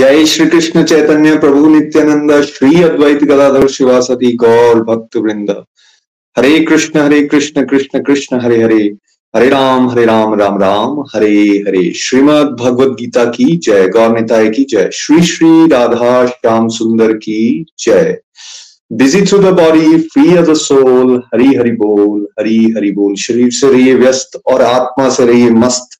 जय श्री कृष्ण चैतन्य प्रभु नित्यानंद श्री अद्वैत गदाधर शिवासती गौर भक्त वृंद हरे कृष्ण हरे कृष्ण कृष्ण कृष्ण, हरे हरे। हरे राम हरे राम राम राम। हरे हरे। श्रीमद भगवद गीता की जय। गौर निताय की जय। श्री श्री राधा श्याम सुंदर की जय। Busy through the body free of the soul Hari Hari बोल, हरी हरि बोल। शरीर से रहिए व्यस्त और आत्मा से रहिए मस्त।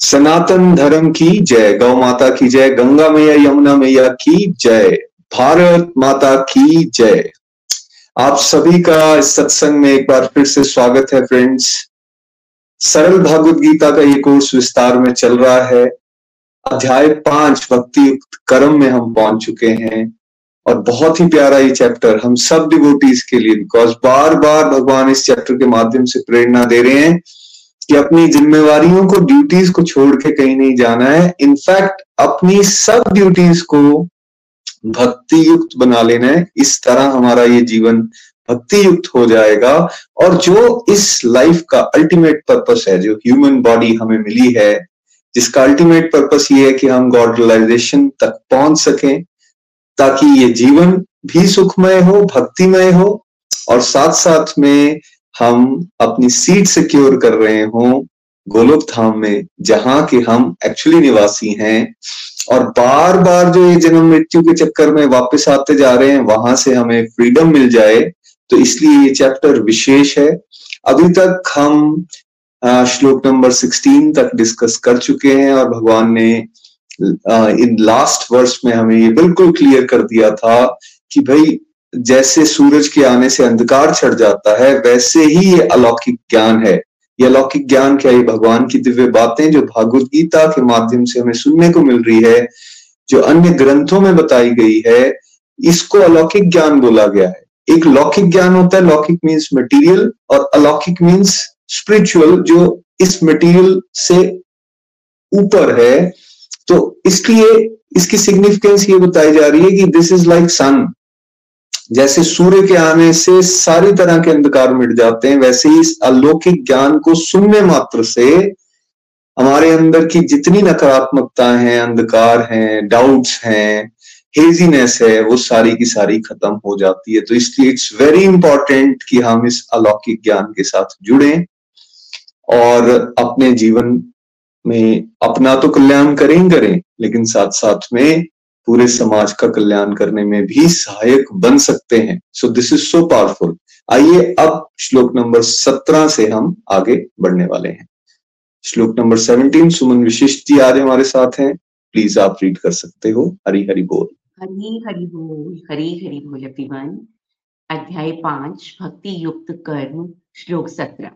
सनातन धर्म की जय, गौ माता की जय, गंगा मैया, यमुना मैया की जय, भारत माता की जय। आप सभी का इस सत्संग में एक बार फिर से स्वागत है फ्रेंड्स सरल भागवत गीता का ये कोर्स विस्तार में चल रहा है। अध्याय पाँच, भक्ति युक्त कर्म में हम पहुँच चुके हैं। और बहुत ही प्यारा ये चैप्टर हम सब डिवोटीज के लिए बिकॉज़ बार बार भगवान इस चैप्टर के माध्यम से प्रेरणा दे रहे हैं। कि अपनी जिम्मेवारियों को ड्यूटीज़ को छोड़ के कहीं नहीं जाना है। इनफैक्ट अपनी सब ड्यूटीज़ को भक्ति युक्त बना लेना है। इस तरह हमारा ये जीवन भक्ति युक्त हो जाएगा। और जो इस लाइफ का अल्टीमेट पर्पस है, जो ह्यूमन बॉडी हमें मिली है, जिसका अल्टीमेट पर्पस ये है कि हम गॉड तक पहुँच सकें, ताकि ये जीवन भी सुखमय हो, भक्तिमय हो, और साथ साथ में हम अपनी सीट सिक्योर कर रहे हों गोलोक धाम में, जहाँ के हम एक्चुअली निवासी हैं। और बार बार जो ये जन्म मृत्यु के चक्कर में वापस आते जा रहे हैं, वहाँ से हमें फ्रीडम मिल जाए तो इसलिए ये चैप्टर विशेष है। अभी तक हम श्लोक नंबर 16 तक डिस्कस कर चुके हैं और भगवान ने इन लास्ट वर्ष में हमें ये बिल्कुल क्लियर कर दिया था कि भाई जैसे सूरज के आने से अंधकार छड़ जाता है, वैसे ही ये अलौकिक ज्ञान है। ये अलौकिक ज्ञान क्या? ये भगवान की दिव्य बातें जो भागवत गीता के माध्यम से हमें सुनने को मिल रही है, जो अन्य ग्रंथों में बताई गई है, इसको अलौकिक ज्ञान बोला गया है। एक लौकिक ज्ञान होता है, लौकिक मीन्स मटेरियल और अलौकिक मीन्स स्पिरिचुअल जो इस मटेरियल से ऊपर है। तो इसलिए इसकी सिग्निफिकेंस ये बताई जा रही है कि दिस इज़ लाइक सन जैसे सूर्य के आने से सारी तरह के अंधकार मिट जाते हैं, वैसे ही इस अलौकिक ज्ञान को सुनने मात्र से हमारे अंदर की जितनी नकारात्मकता है, अंधकार है डाउट्स हैं हेजीनेस है, वो सारी की सारी खत्म हो जाती है। तो इसलिए इट्स वेरी इंपॉर्टेंट कि हम इस अलौकिक ज्ञान के साथ जुड़े और अपने जीवन में अपना तो कल्याण करें ही करें, लेकिन साथ साथ में पूरे समाज का कल्याण करने में भी सहायक बन सकते हैं। So this is so powerful आइए अब श्लोक नंबर सत्रह से हम आगे बढ़ने वाले हैं। श्लोक नंबर सेवनटीन सुमन विशिष्ट जी आज हमारे साथ हैं। प्लीज़ आप रीड कर सकते हो। हरी हरि बोल। हरी हरि बोल, हरी हरि बोल एवरीवन अध्याय पाँच, भक्ति युक्त कर्म, श्लोक सत्रह।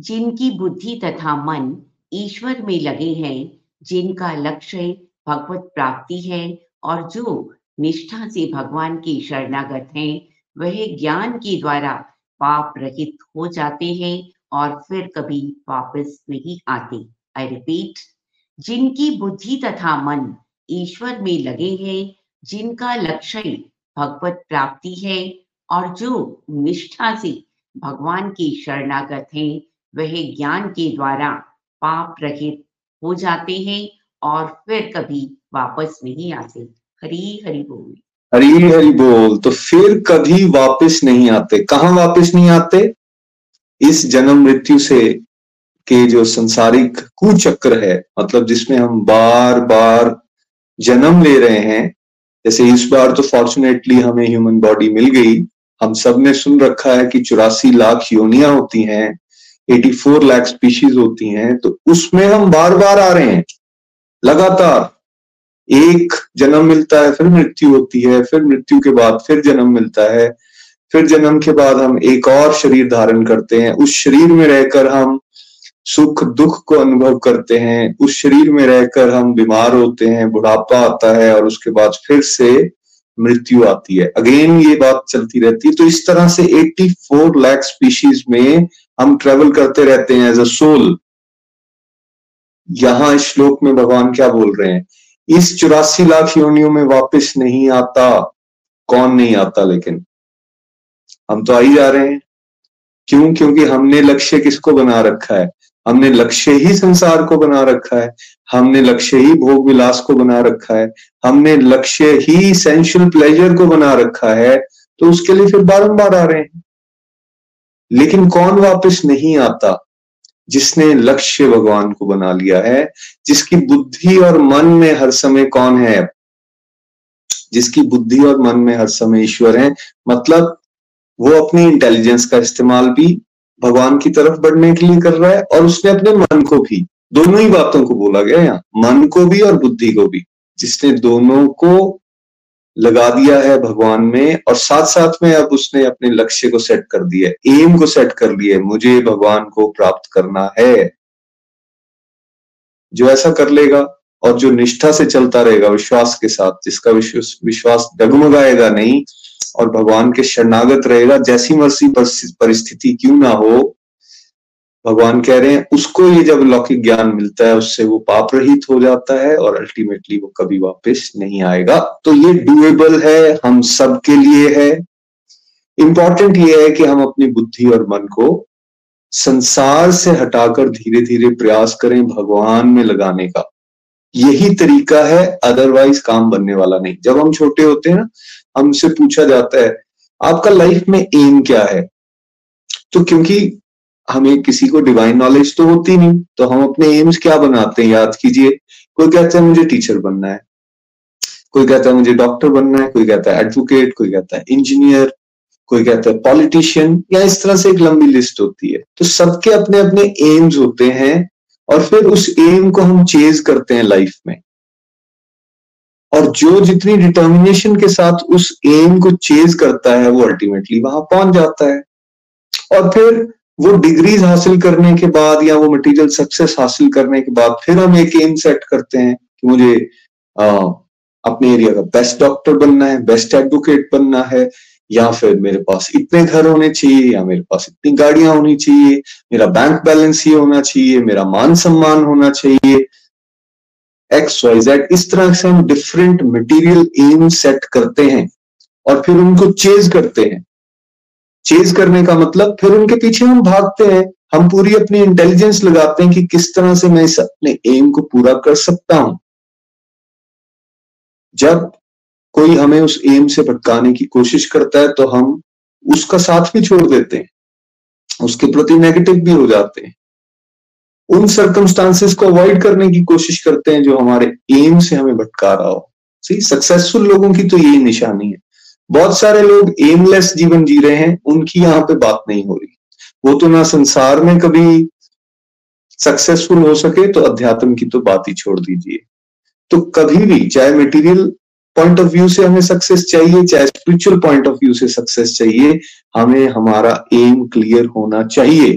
जिनकी बुद्धि तथा मन ईश्वर में लगे हैं, जिनका लक्ष्य भगवत प्राप्ति है और जो निष्ठा से भगवान की शरणागत हैं, वह ज्ञान के द्वारा पाप रहित हो जाते हैं और फिर कभी वापस नहीं आते। आई रिपीट जिनकी बुद्धि तथा मन ईश्वर में लगे हैं, जिनका लक्ष्य भगवत प्राप्ति है और जो निष्ठा से भगवान की शरणागत हैं, वह ज्ञान के द्वारा पाप रहित हो जाते हैं और फिर कभी वापस नहीं आते। हरी हरी बोल। हरी हरी बोल तो फिर कभी वापस नहीं आते। कहा वापस नहीं आते? इस जन्म मृत्यु से के जो संसारिक कुचक्र है मतलब जिसमें हम बार बार जन्म ले रहे हैं, जैसे इस बार तो फॉर्चुनेटली हमें ह्यूमन बॉडी मिल गई। हम सबने सुन रखा है कि चौरासी लाख योनिया होती हैं 84 लाख स्पीशीज होती हैं तो उसमें हम बार बार आ रहे हैं, लगातार। एक जन्म मिलता है, फिर मृत्यु होती है, फिर मृत्यु के बाद फिर जन्म मिलता है। फिर जन्म के बाद हम एक और शरीर धारण करते हैं। उस शरीर में रहकर हम सुख, दुख को अनुभव करते हैं। उस शरीर में रहकर हम बीमार होते हैं, बुढ़ापा आता है और उसके बाद फिर से मृत्यु आती है। अगेन ये बात चलती रहती है। तो इस तरह से 84 लाख स्पीशीज में हम ट्रेवल करते रहते हैं एज अ सोल यहाँ श्लोक में भगवान क्या बोल रहे हैं? इस चौरासी लाख योनियों में वापस नहीं आता, कौन नहीं आता लेकिन? हम तो आई जा रहे हैं। क्यों? क्योंकि हमने लक्ष्य किसको बना रखा है? हमने लक्ष्य ही संसार को बना रखा है। हमने लक्ष्य ही भोग विलास को बना रखा है। हमने लक्ष्य ही सेंशुअल प्लेजर को बना रखा है तो उसके लिए फिर बारंबार आ रहे हैं। लेकिन कौन वापस नहीं आता? जिसने लक्ष्य भगवान को बना लिया है, जिसकी बुद्धि और मन में हर समय कौन है? जिसकी बुद्धि और मन में हर समय ईश्वर है मतलब वो अपनी इंटेलिजेंस का इस्तेमाल भी भगवान की तरफ़ बढ़ने के लिए कर रहा है और उसने अपने मन को भी, दोनों ही बातों को बोला गया यहाँ, मन को भी और बुद्धि को भी, जिसने दोनों को लगा दिया है भगवान में और साथ साथ में अब उसने अपने लक्ष्य को सेट कर दिया एम को सेट कर लिया मुझे भगवान को प्राप्त करना है। जो ऐसा कर लेगा और जो निष्ठा से चलता रहेगा विश्वास के साथ, जिसका विश्वास विश्वास डगमगाएगा नहीं और भगवान के शरणागत रहेगा, जैसी मर्सी परिस्थिति क्यों ना हो भगवान कह रहे हैं, उसको ये जब लौकिक ज्ञान मिलता है, उससे वो पाप रहित हो जाता है और अल्टीमेटली वो कभी वापस नहीं आएगा। तो ये डुएबल है, हम सबके लिए है। इंपॉर्टेंट ये है कि हम अपनी बुद्धि और मन को संसार से हटाकर धीरे धीरे प्रयास करें भगवान में लगाने का। यही तरीका है अदरवाइज़ काम बनने वाला नहीं। जब हम छोटे होते हैं ना, हमसे पूछा जाता है, आपका लाइफ में एम क्या है? तो क्योंकि हमें किसी को डिवाइन नॉलेज तो होती नहीं तो हम अपने एम्स क्या बनाते हैं? याद कीजिए, कोई कहता है मुझे टीचर बनना है, कोई कहता है मुझे डॉक्टर बनना है, कोई कहता है एडवोकेट कोई कहता है इंजीनियर कोई कहता है पॉलिटिशियन या इस तरह से एक लंबी लिस्ट होती है। तो सबके अपने अपने एम्स होते हैं, और फिर उस एम को हम चेज करते हैं लाइफ में। और जो जितनी डिटर्मिनेशन के साथ उस एम को चेज करता है, वो अल्टीमेटली वहाँ पहुँच जाता है। और फिर वो डिग्रीज हासिल करने के बाद या वो मटेरियल सक्सेस हासिल करने के बाद फिर हम एक एम सेट करते हैं कि मुझे आ, अपने एरिया का बेस्ट डॉक्टर बनना है बेस्ट एडवोकेट बनना है या फिर मेरे पास इतने घर होने चाहिए या मेरे पास इतनी गाड़ियाँ होनी चाहिए मेरा बैंक बैलेंस ये होना चाहिए मेरा मान सम्मान होना चाहिए। एक्स वाई जेड इस तरह से हम डिफरेंट मटेरियल एम सेट करते हैं और फिर उनको चेज करते हैं। चेज करने का मतलब फिर उनके पीछे हम भागते हैं। हम पूरी अपनी इंटेलिजेंस लगाते हैं कि किस तरह से मैं इस अपने एम को पूरा कर सकता हूँ। जब कोई हमें उस एम से भटकाने की कोशिश करता है तो हम उसका साथ भी छोड़ देते हैं। उसके प्रति नेगेटिव भी हो जाते हैं। उन सर्कमस्टांसेस को अवॉइड करने की कोशिश करते हैं जो हमारे एम से हमें भटका रहा हो। सही सक्सेसफुल लोगों की तो यही निशानी है। बहुत सारे लोग एमलेस जीवन जी रहे हैं, उनकी यहाँ पे बात नहीं हो रही। वो तो ना संसार में कभी सक्सेसफुल हो सके तो अध्यात्म की तो बात ही छोड़ दीजिए। तो कभी भी, चाहे मटेरियल पॉइंट ऑफ़ व्यू से हमें सक्सेस चाहिए, चाहे स्पिरिचुअल पॉइंट ऑफ़ व्यू से सक्सेस चाहिए, हमें हमारा एम क्लियर होना चाहिए।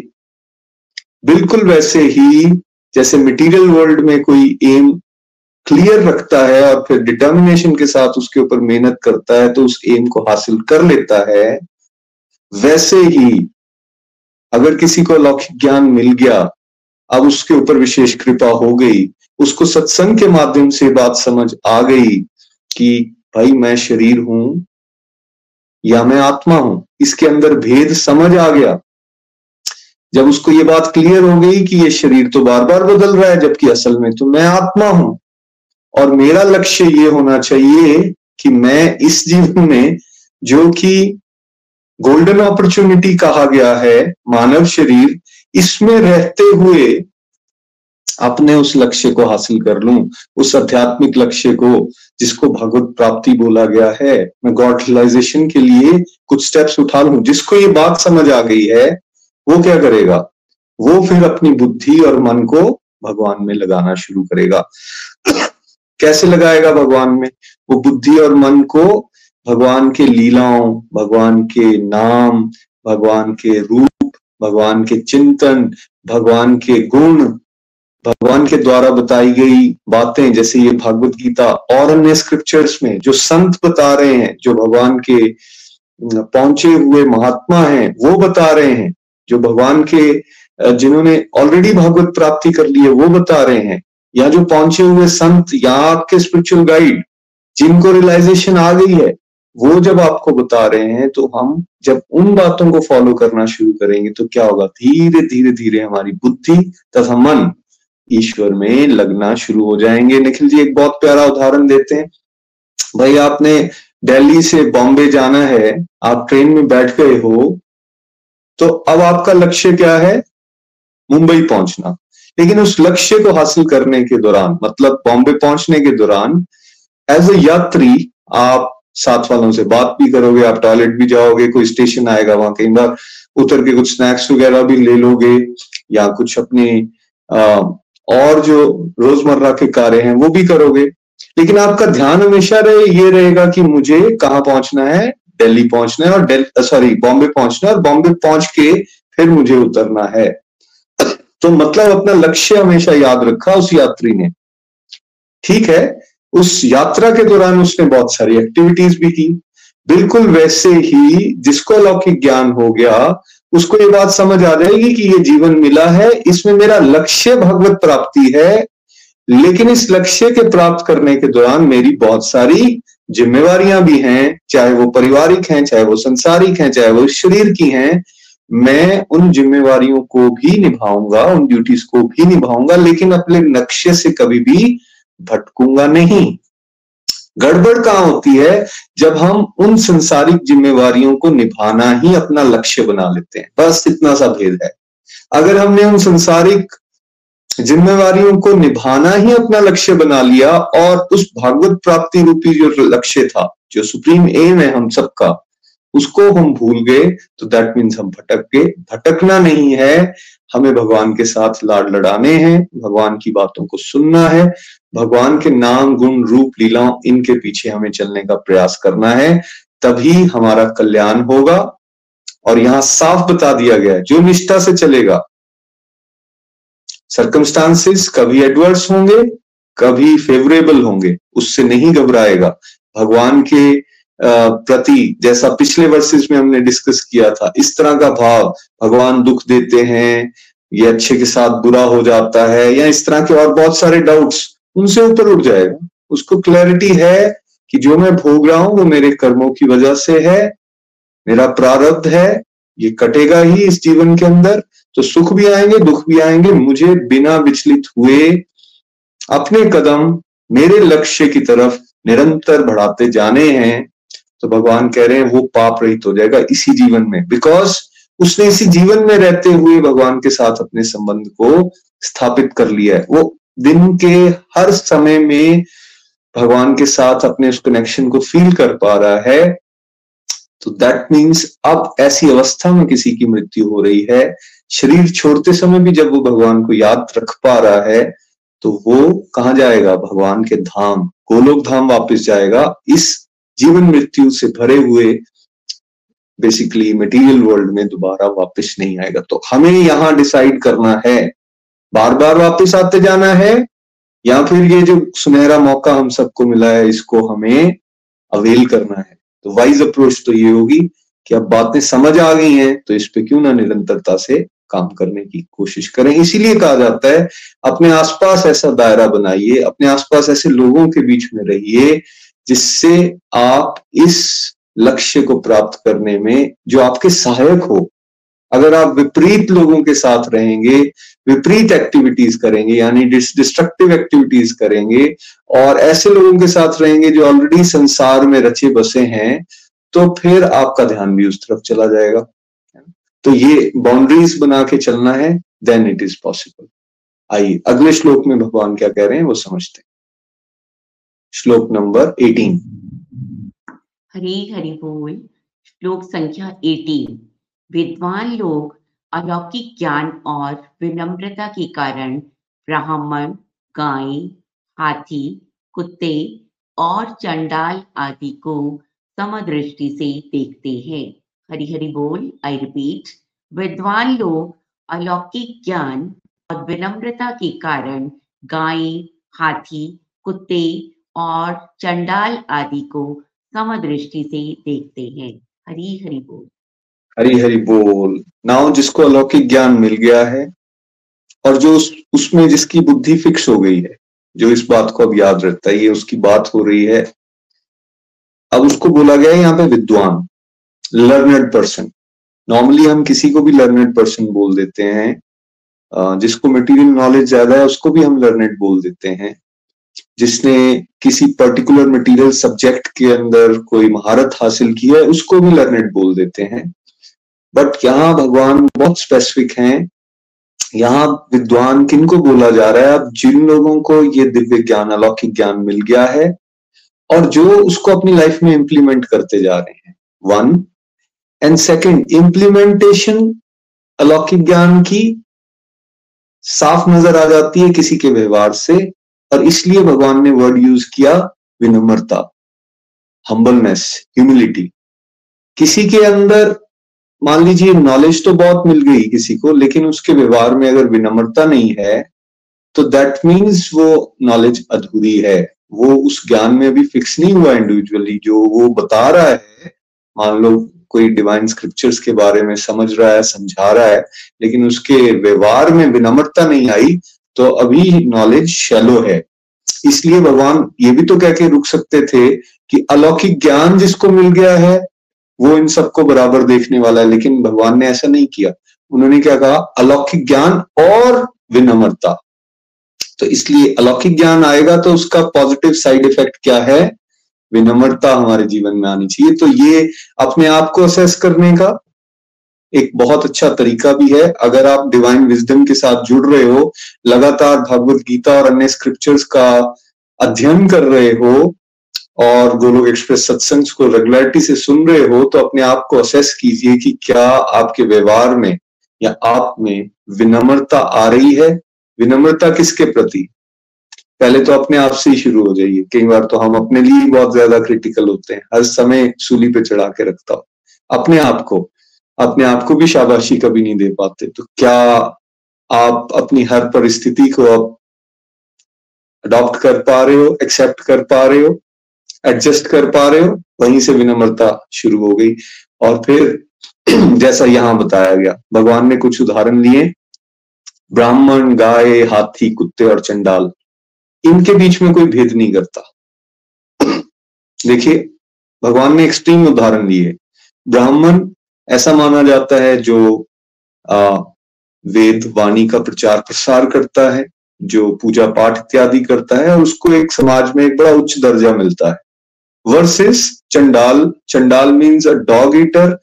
बिल्कुल वैसे ही, जैसे मटेरियल वर्ल्ड में कोई एम क्लियर रखता है और फिर डिटर्मिनेशन के साथ उसके ऊपर मेहनत करता है तो उस एम को हासिल कर लेता है। वैसे ही अगर किसी को अलौकिक ज्ञान मिल गया, अब उसके ऊपर विशेष कृपा हो गई, उसको सत्संग के माध्यम से बात समझ आ गई कि भाई मैं शरीर हूँ या मैं आत्मा हूँ, इसके अंदर भेद समझ आ गया। जब उसको ये बात क्लियर हो गई कि ये शरीर तो बार बार बदल रहा है, जबकि असल में तो मैं आत्मा हूँ। और मेरा लक्ष्य ये होना चाहिए कि मैं इस जीवन में जो कि गोल्डन अपॉर्चुनिटी कहा गया है, मानव शरीर, इसमें रहते हुए अपने उस लक्ष्य को हासिल कर लूँ, उस आध्यात्मिक लक्ष्य को जिसको भगवत प्राप्ति बोला गया है। मैं गॉड रियलाइजेशन के लिए कुछ स्टेप्स उठा लूँ। जिसको ये बात समझ आ गई है, वो क्या करेगा? वो फिर अपनी बुद्धि और मन को भगवान में लगाना शुरू करेगा। कैसे लगाएगा भगवान में? वो बुद्धि और मन को भगवान के लीलाओं, भगवान के नाम, भगवान के रूप, भगवान के चिंतन, भगवान के गुण, भगवान के द्वारा बताई गई बातें, जैसे ये भागवत गीता और अन्य स्क्रिप्चर्स में जो संत बता रहे हैं, जो भगवान के पहुँचे हुए महात्मा हैं, वो बता रहे हैं, जो भगवान के जिन्होंने ऑलरेडी भागवत प्राप्ति कर ली है, वो बता रहे हैं। या जो पहुँचे हुए संत या आपके स्पिरिचुअल गाइड जिनको रियलाइजेशन आ गई है, वो जब आपको बता रहे हैं तो हम जब उन बातों को फॉलो करना शुरू करेंगे तो क्या होगा? धीरे धीरे धीरे हमारी बुद्धि तथा मन ईश्वर में लगना शुरू हो जाएँगे। निखिल जी, एक बहुत प्यारा उदाहरण देते हैं। भाई, आपने दिल्ली से बॉम्बे जाना है, आप ट्रेन में बैठ गए हो तो अब आपका लक्ष्य क्या है? मुंबई पहुँचना। लेकिन उस लक्ष्य को हासिल करने के दौरान मतलब बॉम्बे पहुँचने के दौरान एज ए यात्री, आप साथ वालों से बात भी करोगे, आप टॉयलेट भी जाओगे, कोई स्टेशन आएगा, वहाँ कई बार उतर के कुछ स्नैक्स वगैरह भी ले लोगे, या कुछ अपने और जो रोज़मर्रा के कार्य हैं, वो भी करोगे। लेकिन आपका ध्यान हमेशा रहे, ये रहेगा कि मुझे कहाँ पहुँचना है? दिल्ली पहुँचना है और सॉरी बॉम्बे पहुँचना है और बॉम्बे पहुँच के फिर मुझे उतरना है। तो मतलब अपना लक्ष्य हमेशा याद रखा उस यात्री ने। ठीक है, उस यात्रा के दौरान उसने बहुत सारी एक्टिविटीज़ भी की। बिल्कुल वैसे ही जिसको अलौकिक ज्ञान हो गया, उसको ये बात समझ आ जाएगी कि ये जीवन मिला है, इसमें मेरा लक्ष्य भगवत प्राप्ति है, लेकिन इस लक्ष्य के प्राप्त करने के दौरान मेरी बहुत सारी जिम्मेवारियाँ भी हैं, चाहे वो पारिवारिक हैं, चाहे वो संसारिक हैं, चाहे वो शरीर की हैं मैं उन जिम्मेवारियों को भी निभाऊँगा, उन ड्यूटीज़ को भी निभाऊँगा, लेकिन अपने लक्ष्य से कभी भी भटकूँगा नहीं। गड़बड़ कहाँ होती है? जब हम उन संसारिक जिम्मेवारियों को निभाना ही अपना लक्ष्य बना लेते हैं। बस इतना सा भेद है। अगर हमने उन संसारिक जिम्मेवारियों को निभाना ही अपना लक्ष्य बना लिया और उस भागवत प्राप्ति रूपी जो लक्ष्य था, जो सुप्रीम एम है हम सबका उसको हम भूल गए तो दैट मीन्स हम भटक गए। भटकना नहीं है, हमें भगवान के साथ लाड़ लड़ाने हैं, भगवान की बातों को सुनना है, भगवान के नाम, गुण, रूप लीलाओं इनके पीछे हमें चलने का प्रयास करना है, तभी हमारा कल्याण होगा। और यहाँ साफ़ बता दिया गया है, जो निष्ठा से चलेगा सरकमस्टांसिस कभी एडवर्स होंगे, कभी फेवरेबल होंगे, उससे नहीं घबराएगा। भगवान के प्रति, जैसा पिछले वर्सेस में हमने डिस्कस किया था, इस तरह का भाव भगवान दुख देते हैं, ये अच्छे के साथ बुरा हो जाता है, या इस तरह के और बहुत सारे डाउट्स उनसे ऊपर उठ जाएगा। उसको क्लैरिटी है कि जो मैं भोग रहा हूँ वो मेरे कर्मों की वजह से है, मेरा प्रारब्ध है, ये कटेगा ही इस जीवन के अंदर तो सुख भी आएँगे, दुख भी आएँगे, मुझे बिना विचलित हुए अपने कदम मेरे लक्ष्य की तरफ़ निरंतर बढ़ाते जाने हैं। तो भगवान कह रहे हैं, वो पाप रहित हो जाएगा इसी जीवन में। बिकॉज़ उसने इसी जीवन में रहते हुए भगवान के साथ अपने संबंध को स्थापित कर लिया है। वो दिन के हर समय में भगवान के साथ अपने उस कनेक्शन को फील कर पा रहा है। तो दैट मीन्स अब ऐसी अवस्था में किसी की मृत्यु हो रही है। शरीर छोड़ते समय भी जब वो भगवान को याद रख पा रहा है तो वो कहा जाएगा? भगवान के धाम, गोलोक धाम वापस जाएगा। इस जीवन मृत्यु से भरे हुए बेसिकली मटेरियल वर्ल्ड में दोबारा वापस नहीं आएगा। तो हमें यहाँ डिसाइड करना है बार बार वापस आते जाना है, या फिर ये जो सुनहरा मौका हम सबको मिला है, इसको हमें अवेल करना है। तो वाइज अप्रोच तो ये होगी कि अब बातें समझ आ गई हैं तो इस पे क्यों ना निरंतरता से काम करने की कोशिश करें। इसीलिए कहा जाता है, अपने आसपास ऐसा दायरा बनाइए, अपने आसपास ऐसे लोगों के बीच में रहिए जिससे आप इस लक्ष्य को प्राप्त करने में जो आपके सहायक हो। अगर आप विपरीत लोगों के साथ रहेंगे, विपरीत एक्टिविटीज़ करेंगे, यानी डिस्ट्रक्टिव एक्टिविटीज़ करेंगे, और ऐसे लोगों के साथ रहेंगे जो ऑलरेडी संसार में रचे बसे हैं तो फिर आपका ध्यान भी उस तरफ़ चला जाएगा। तो ये बाउंड्रीज बना के चलना है देन इट इज़ पॉसिबल आइए, अगले श्लोक में भगवान क्या कह रहे हैं, वो समझते हैं। श्लोक नंबर 18 हरी हरि बोल, श्लोक संख्या 18 विद्वान लोग अलौकिक ज्ञान और विनम्रता के कारण ब्राह्मण, गाय, हाथी, कुत्ते और चंडाल आदि को समदृष्टि से देखते हैं। हरि हरि बोल आई रिपीट विद्वान लोग अलौकिक ज्ञान और विनम्रता के कारण गाय, हाथी, कुत्ते और चंडाल आदि को समदृष्टि से देखते हैं। हरी हरि बोल। हरी हरी बोल। नाउ जिसको अलौकिक ज्ञान मिल गया है और जो उस, उसमें जिसकी बुद्धि फिक्स हो गई है जो इस बात को अब याद रखता है ये उसकी बात हो रही है। अब उसको बोला गया है यहाँ पे विद्वान लर्नड पर्सन नॉर्मली हम किसी को भी लर्नड पर्सन बोल देते हैं। जिसको मटेरियल नॉलेज ज़्यादा है उसको भी हम लर्नड बोल देते हैं। जिसने किसी पर्टिकुलर मटेरियल सब्जेक्ट के अंदर कोई महारत हासिल की है, उसको भी लर्नड बोल देते हैं। बट यहाँ भगवान बहुत स्पेसिफिक हैं। यहाँ विद्वान किनको बोला जा रहा है? अब जिन लोगों को ये दिव्य ज्ञान, अलौकिक ज्ञान मिल गया है और जो उसको अपनी लाइफ में इंप्लीमेंट करते जा रहे हैं। वन एंड सेकंड इंप्लीमेंटेशन अलौकिक ज्ञान की साफ़ नज़र आ जाती है किसी के व्यवहार से। और इसलिए भगवान ने वर्ड यूज़ किया विनम्रता हम्बलनेस ह्यूमिलिटी किसी के अंदर, मान लीजिए नॉलेज तो बहुत मिल गई किसी को, लेकिन उसके व्यवहार में अगर विनम्रता नहीं है तो दैट मीन्स वो नॉलेज अधूरी है। वो उस ज्ञान में अभी फिक्स नहीं हुआ इंडिविजुअली जो वो बता रहा है। मान लो कोई डिवाइन स्क्रिप्चर्स के बारे में समझ रहा है, समझा रहा है, लेकिन उसके व्यवहार में विनम्रता नहीं आई तो अभी नॉलेज शैलो है। इसलिए भगवान ये भी तो कह के रुक सकते थे कि अलौकिक ज्ञान जिसको मिल गया है, वो इन सबको बराबर देखने वाला है, लेकिन भगवान ने ऐसा नहीं किया। उन्होंने क्या कहा? अलौकिक ज्ञान और विनम्रता। तो इसलिए अलौकिक ज्ञान आएगा तो उसका पॉजिटिव साइड इफ़ेक्ट क्या है? विनम्रता हमारे जीवन में आनी चाहिए। तो ये अपने आप को असेस करने का एक बहुत अच्छा तरीका भी है। अगर आप डिवाइन विजडम के साथ जुड़ रहे हो, लगातार भगवत गीता और अन्य स्क्रिप्चर्स का अध्ययन कर रहे हो और गोलोक एक्सप्रेस सत्संग को रेगुलरिटी से सुन रहे हो तो अपने आप को असेस कीजिए कि क्या आपके व्यवहार में या आप में विनम्रता आ रही है। विनम्रता किसके प्रति? पहले तो अपने आप से ही शुरू हो जाइए। कई बार तो हम अपने लिए बहुत ज़्यादा क्रिटिकल होते हैं। हर समय सूली पे चढ़ा के रखता हो। अपने आप को। अपने आप को भी शाबाशी कभी नहीं दे पाते। तो क्या आप अपनी हर परिस्थिति को आप अडॉप्ट कर पा रहे हो एक्सेप्ट कर पा रहे हो एडजस्ट कर पा रहे हो? वहीं से विनम्रता शुरू हो गई। और फिर जैसा यहाँ बताया गया, भगवान ने कुछ उदाहरण लिए, ब्राह्मण, गाय, हाथी, कुत्ते और चंडाल, इनके बीच में कोई भेद नहीं करता। देखिए, भगवान ने एक्सट्रीम उदाहरण लिए, ब्राह्मण ऐसा माना जाता है जो आ, वेद वाणी का प्रचार प्रसार करता है जो पूजा पाठ इत्यादि करता है और उसको एक समाज में एक बड़ा उच्च दर्जा मिलता है। वर्सेस चंडाल चंडाल मीन्स अ डॉग ईटर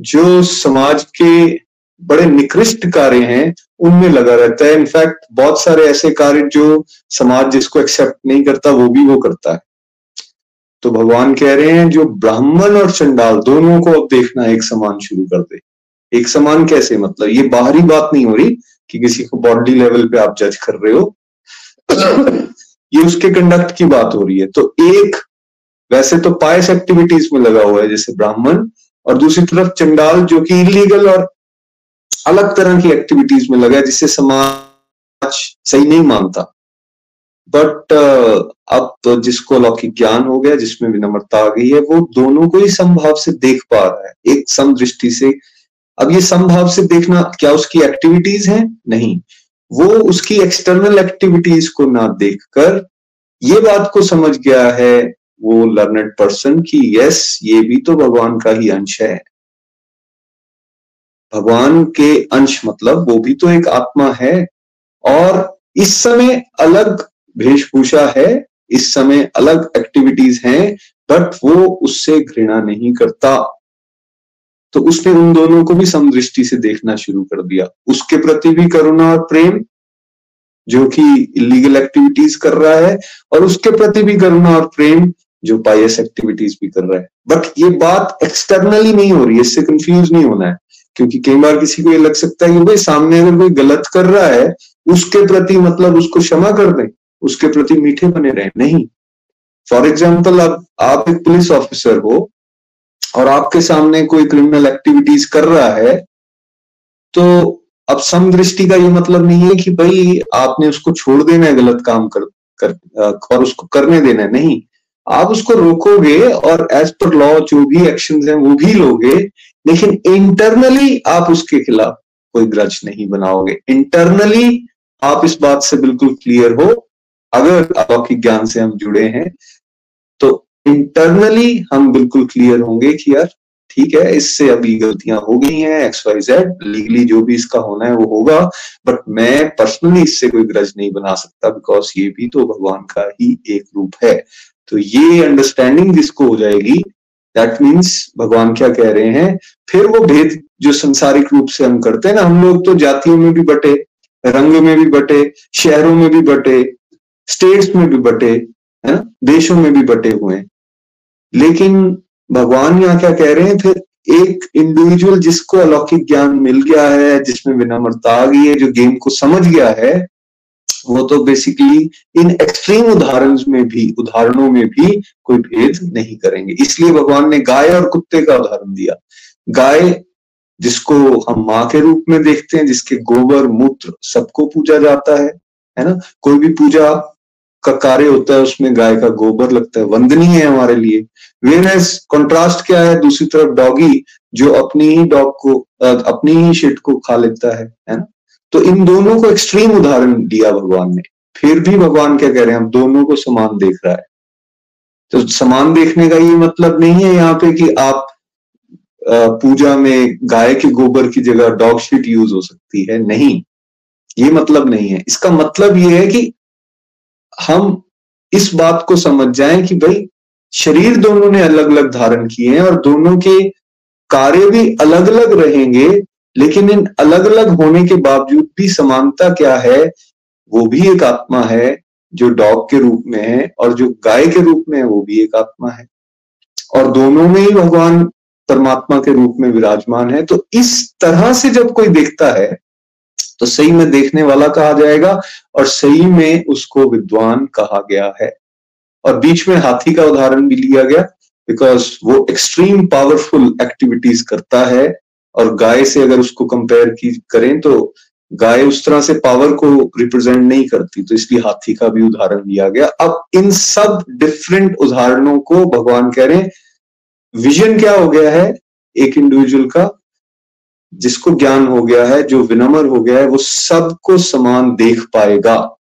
जो समाज के बड़े निकृष्ट कार्य हैं उनमें लगा रहता है। इनफैक्ट बहुत सारे ऐसे कार्य जो समाज जिसको एक्सेप्ट नहीं करता वो भी वो करता है। तो भगवान कह रहे हैं, जो ब्राह्मण और चंडाल दोनों को अब देखना एक समान शुरू कर दे। एक समान कैसे? मतलब ये बाहरी बात नहीं हो रही कि किसी को बॉडी लेवल पे आप जज कर रहे हो। ये उसके कंडक्ट की बात हो रही है। तो एक, वैसे तो पायस एक्टिविटीज़ में लगा हुआ है, जैसे ब्राह्मण, और दूसरी तरफ़ चंडाल जो कि इलीगल और अलग तरह की एक्टिविटीज़ में लगा है जिससे समाज सही नहीं मानता। बट अब तो जिसको लौकिक ज्ञान हो गया, जिसमें विनम्रता आ गई है, वो दोनों को ही संभाव से देख पा रहा है, एक सम दृष्टि से। अब ये संभाव से देखना, क्या उसकी एक्टिविटीज़ हैं? नहीं। वो उसकी एक्सटर्नल एक्टिविटीज़ को ना देखकर, ये बात को समझ गया है वो लर्नेड पर्सन की यस ये भी तो भगवान का ही अंश है। भगवान के अंश मतलब वो भी तो एक आत्मा है और इस समय अलग वेशभूषा है, इस समय अलग एक्टिविटीज़ हैं बट वो उससे घृणा नहीं करता। तो उसने उन दोनों को भी समदृष्टि से देखना शुरू कर दिया। उसके प्रति भी करुणा और प्रेम, जो कि इलीगल एक्टिविटीज़ कर रहा है, और उसके प्रति भी करुणा और प्रेम, जो पाइस एक्टिविटीज़ भी कर रहा है। बट ये बात एक्सटर्नली नहीं हो रही है इससे कंफ्यूज नहीं होना है। क्योंकि कई बार किसी को ये लग सकता है कि भाई सामने अगर कोई गलत कर रहा है, उसके प्रति मतलब उसको क्षमा कर दें। उसके प्रति मीठे बने रहे। नहीं। फॉर एग्ज़ाम्पल अब आप एक पुलिस ऑफिसर हो और आपके सामने कोई क्रिमिनल एक्टिविटीज़ कर रहा है तो अब समदृष्टि का ये मतलब नहीं है कि भाई आपने उसको छोड़ देना है गलत काम कर, कर और उसको करने देना है। नहीं। आप उसको रोकोगे और एज पर लॉ जो भी एक्शन है वो भी लोगे लेकिन इंटरनली आप उसके खिलाफ कोई ग्रज नहीं बनाओगे। इंटरनली आप इस बात से बिल्कुल क्लियर हो अगर अलौकिक ज्ञान से हम जुड़े हैं तो इंटरनली हम बिल्कुल क्लियर होंगे कि यार, ठीक है, इससे अभी गलतियाँ हो गई हैं एक्स वाई जेड लीगली जो भी इसका होना है वो होगा बट मैं पर्सनली इससे कोई ग्रज नहीं बना सकता बिकॉज़ ये भी तो भगवान का ही एक रूप है। तो ये अंडरस्टैंडिंग जिसको हो जाएगी दैट मीन्स भगवान क्या कह रहे हैं, फिर वो भेद जो संसारिक रूप से हम करते हैं ना, हम लोग तो जातियों में भी बटे, रंग में भी बटे, शहरों में भी बटे स्टेट्स में भी बटे, है ना? देशों में भी बटे हुए हैं। लेकिन भगवान यहाँ क्या कह रहे हैं? फिर एक इंडिविजुअल जिसको अलौकिक ज्ञान मिल गया है, जिसमें विनम्रता आ गई है, जो गेम को समझ गया है, वो तो बेसिकली इन एक्सट्रीम उदाहरण में भी, उदाहरणों में भी कोई भेद नहीं करेंगे। इसलिए भगवान ने गाय और कुत्ते का उदाहरण दिया। गाय जिसको हम माँ के रूप में देखते हैं, जिसके गोबर, मूत्र सबको पूजा जाता है है ना? कोई भी पूजा का कार्य होता है, उसमें गाय का गोबर लगता है, वंदनीय है हमारे लिए। वेरएस कॉन्ट्रास्ट क्या है? दूसरी तरफ़ डॉगी जो अपनी ही डॉग को अपनी ही शिट को खा लेता है है ना? तो इन दोनों को एक्सट्रीम उदाहरण दिया भगवान ने। फिर भी भगवान क्या कह रहे हैं? हम दोनों को समान देख रहा है। तो समान देखने का ये मतलब नहीं है यहाँ पे कि आप पूजा में गाय के गोबर की जगह डॉग शीट यूज़ हो सकती है। नहीं, ये मतलब नहीं है। इसका मतलब ये है कि हम इस बात को समझ जाएँ कि भाई, शरीर दोनों ने अलग अलग धारण किए हैं और दोनों के कार्य भी अलग अलग रहेंगे, लेकिन इन अलग अलग होने के बावजूद भी समानता क्या है? वो भी एक आत्मा है, जो डॉग के रूप में है और जो गाय के रूप में है, वो भी एक आत्मा है। और दोनों में ही भगवान परमात्मा के रूप में विराजमान है तो इस तरह से जब कोई देखता है तो सही में देखने वाला कहा जाएगा और सही में उसको विद्वान कहा गया है। और बीच में हाथी का उदाहरण भी लिया गया बिकॉज़ वो एक्सट्रीम पावरफुल एक्टिविटीज़ करता है और गाय से अगर उसको कंपेयर की करें तो गाय उस तरह से पावर को रिप्रेजेंट नहीं करती तो इसलिए हाथी का भी उदाहरण लिया गया। अब इन सब डिफरेंट उदाहरणों को भगवान कह रहे हैं। विजन क्या हो गया है? एक इंडिविजुअल का जिसको ज्ञान हो गया है, जो विनम्र हो गया है, वो सबको समान देख पाएगा।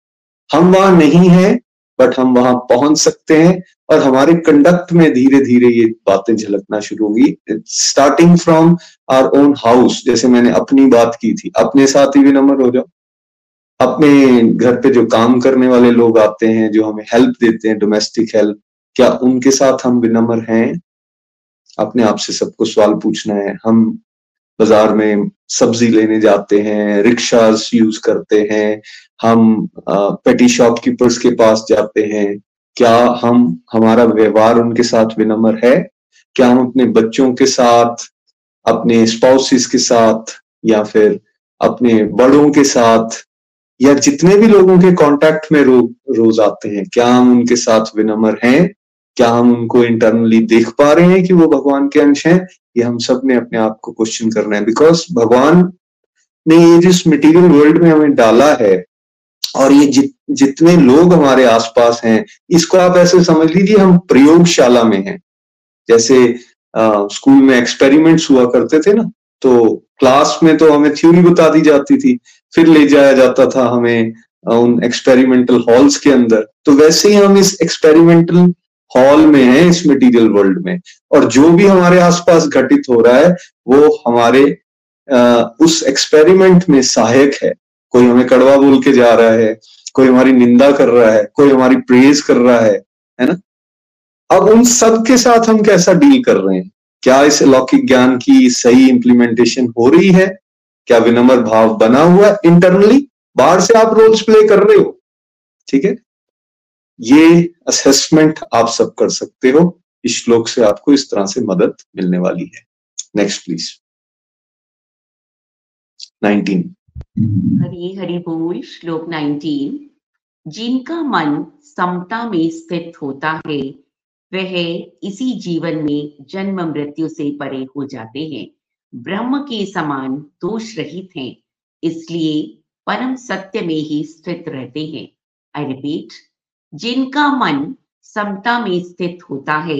हम वहाँ नहीं है बट हम वहाँ पहुँच सकते हैं और हमारे कंडक्ट में धीरे धीरे ये बातें झलकना शुरू होगी। Starting from our own house जैसे मैंने अपनी बात की थी। अपने साथ ही विनम्र हो जाओ। अपने घर पे जो काम करने वाले लोग आते हैं, जो हमें हेल्प देते हैं डोमेस्टिक हेल्प क्या उनके साथ हम विनम्र हैं? अपने आप से सबको सवाल पूछना है। हम बाज़ार में सब्ज़ी लेने जाते हैं रिक्शाज यूज़ करते हैं हम पेटी शॉपकीपर्स के पास जाते हैं। क्या हम हमारा व्यवहार उनके साथ विनम्र है? क्या हम अपने बच्चों के साथ अपने स्पाउसिस के साथ या फिर अपने बड़ों के साथ या जितने भी लोगों के कांटेक्ट में रो, रोज आते हैं क्या हम उनके साथ विनम्र हैं? क्या हम उनको इंटरनली देख पा रहे हैं कि वो भगवान के अंश हैं? ये हम सबने अपने आप को क्वेश्चन करना है। बिकॉज़ भगवान ने ये जिस मटेरियल वर्ल्ड में हमें डाला है और ये जित, जितने लोग हमारे आसपास हैं इसको आप ऐसे समझ लीजिए हम प्रयोगशाला में हैं। जैसे आ, स्कूल में एक्सपेरिमेंट्स हुआ करते थे ना तो क्लास में तो हमें थ्योरी बता दी जाती थी फिर ले जाया जाता था हमें उन एक्सपेरिमेंटल हॉल्स के अंदर। तो वैसे ही हम इस एक्सपेरिमेंटल हॉल में है इस मटेरियल वर्ल्ड में। और जो भी हमारे आसपास घटित हो रहा है वो हमारे आ, उस एक्सपेरिमेंट में सहायक है। कोई हमें कड़वा बोल के जा रहा है कोई हमारी निंदा कर रहा है कोई हमारी प्रेज कर रहा है है ना? अब उन सब के साथ हम कैसा डील कर रहे हैं? क्या इस अलौकिक ज्ञान की सही इंप्लीमेंटेशन हो रही है? क्या विनम्र भाव बना हुआ है इंटरनली बाहर से आप रोल्स प्ले कर रहे हो ठीक है? ये असेसमेंट आप सब कर सकते हो। इस श्लोक से आपको इस तरह से मदद मिलने वाली है। नेक्स्ट प्लीज़ 19 हरी हरि बोल, श्लोक 19 जिनका मन समता में स्थित होता है, वह इसी जीवन में जन्म मृत्यु से परे हो जाते हैं। ब्रह्म के समान दोष रहित हैं, इसलिए परम सत्य में ही स्थित रहते हैं। आई रिपीट जिनका मन समता में स्थित होता है,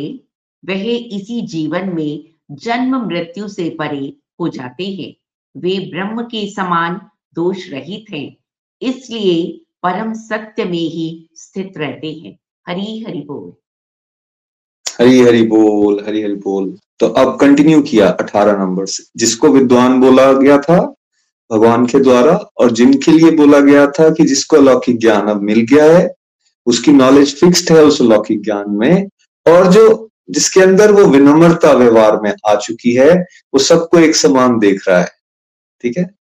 वह इसी जीवन में जन्म मृत्यु से परे हो जाते हैं। वे ब्रह्म के समान दोष रहित हैं, इसलिए परम सत्य में ही स्थित रहते हैं। हरी हरि बोल। हरी हरि बोल, हरी हरि बोल। तो अब कंटिन्यू किया अठारह नंबर से जिसको विद्वान बोला गया था, भगवान के द्वारा, और जिनके लिए बोला गया था कि जिसको अलौकिक ज्ञान अब मिल गया है उसकी नॉलेज फिक्स्ड है उस अलौकिक ज्ञान में, और जो जिसके अंदर वो विनम्रता व्यवहार में आ चुकी है, वो सबको एक समान देख रहा है। ठीक है?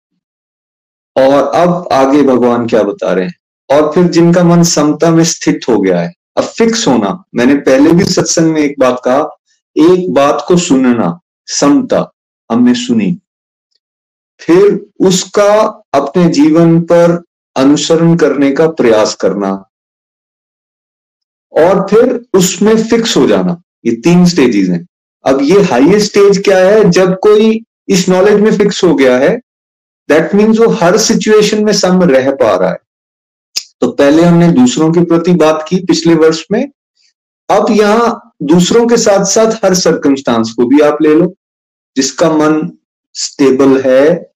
और अब आगे भगवान क्या बता रहे हैं? और फिर जिनका मन समता में स्थित हो गया है, अब फिक्स होना। मैंने पहले भी सत्संग में एक बात कहा, एक बात को सुनना, समता हमने सुनी। फिर उसका अपने जीवन पर अनुसरण करने का प्रयास करना और फिर उसमें फिक्स हो जाना। ये तीन स्टेजेस हैं। अब ये हाईएस्ट स्टेज क्या है? जब कोई इस नॉलेज में फिक्स हो गया है दैट मीन्स वो हर सिचुएशन में सम रह पा रहा है। तो पहले हमने दूसरों के प्रति बात की पिछले वर्ष में। अब यहाँ दूसरों के साथ साथ हर सर्कमस्टांस को भी आप ले लो जिसका मन स्टेबल है।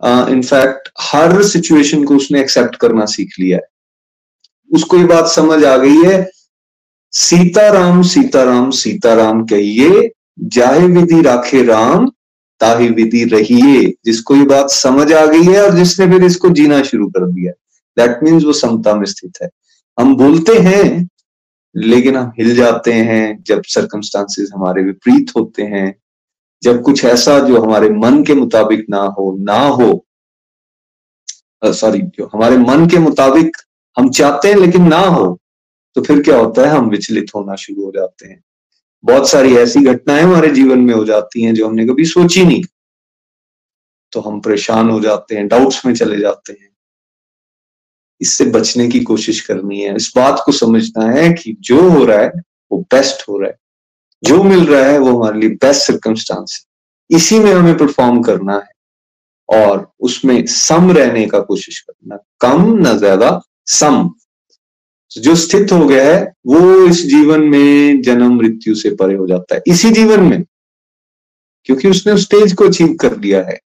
इनफैक्ट uh, हर सिचुएशन को उसने एक्सेप्ट करना सीख लिया है। उसको ये बात समझ आ गई है। सीताराम सीताराम सीताराम कहिए, जाहे विधि राखे राम, ताही विधि रहिए। जिसको ये बात समझ आ गई है और जिसने फिर इसको जीना शुरू कर दिया दैट मीन्स वो समता में स्थित है। हम बोलते हैं, लेकिन हम हिल जाते हैं जब सर्कमस्टांसेस हमारे विपरीत होते हैं। जब कुछ ऐसा जो हमारे मन के मुताबिक ना हो ना हो सॉरी जो हमारे मन के मुताबिक हम चाहते हैं लेकिन ना हो तो फिर क्या होता है? हम विचलित होना शुरू हो जाते हैं। बहुत सारी ऐसी घटनाएँ हमारे जीवन में हो जाती हैं जो हमने कभी सोची नहीं। तो हम परेशान हो जाते हैं डाउट्स में चले जाते हैं। इससे बचने की कोशिश करनी है। इस बात को समझना है कि जो हो रहा है, वो बेस्ट हो रहा है। जो मिल रहा है, वो हमारे लिए बेस्ट सर्कमस्टांस है। इसी में हमें परफॉर्म करना है और उसमें सम रहने का कोशिश करना। कम ना ज़्यादा सम। जो स्थित हो गया है, वो इस जीवन में जन्म मृत्यु से परे हो जाता है। इसी जीवन में, क्योंकि उसने उस स्टेज को अचीव कर लिया है।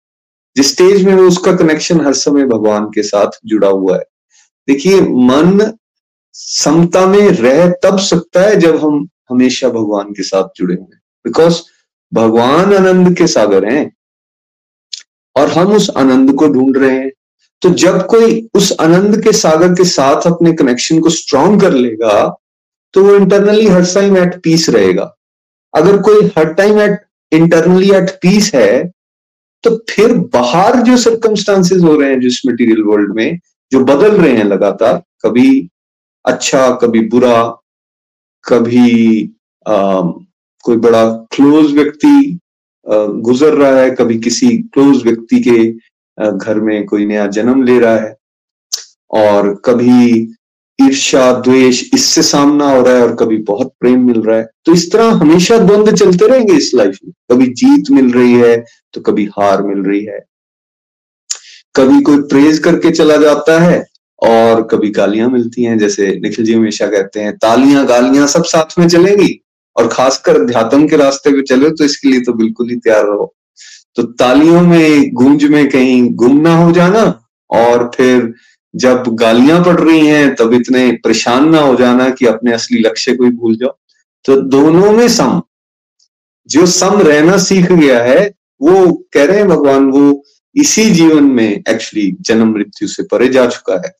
जिस स्टेज में वो उसका कनेक्शन हर समय भगवान के साथ जुड़ा हुआ है। देखिए, मन समता में रह तब सकता है जब हम हमेशा भगवान के साथ जुड़े हुए बिकॉज़ भगवान आनंद के सागर हैं और हम उस आनंद को ढूंढ रहे हैं। तो जब कोई उस आनंद के सागर के साथ अपने कनेक्शन को स्ट्रॉन्ग कर लेगा तो वो इंटरनली हर टाइम एट पीस रहेगा। अगर कोई हर time at internally at peace है तो फिर बाहर जो सर्कमस्टांसेस हो रहे हैं जिस मटेरियल वर्ल्ड में जो बदल रहे हैं लगातार कभी अच्छा कभी बुरा कभी आ, कोई बड़ा क्लोज व्यक्ति गुजर रहा है कभी किसी क्लोज व्यक्ति के घर में कोई नया जन्म ले रहा है और कभी ईर्षा द्वेष इससे सामना हो रहा है और कभी बहुत प्रेम मिल रहा है। तो इस तरह हमेशा द्वंद्व चलते रहेंगे इस लाइफ में। कभी जीत मिल रही है तो कभी हार मिल रही है। कभी कोई प्रेज करके चला जाता है और कभी गालियाँ मिलती हैं, जैसे निखिल जी हमेशा कहते हैं, तालियाँ गालियाँ सब साथ में चलेंगी और खासकर अध्यात्म के रास्ते पे चले तो इसके लिए तो बिल्कुल ही तैयार रहो। तो तालियों में, गूंज में कहीं गुम ना हो जाना और फिर जब गालियाँ पड़ रही हैं, तब इतने परेशान ना हो जाना कि अपने असली लक्ष्य को ही भूल जाओ। तो दोनों में सम। जो सम रहना सीख गया है, वो कह रहे हैं भगवान, वो इसी जीवन में एक्चुअली जन्म मृत्यु से परे जा चुका है।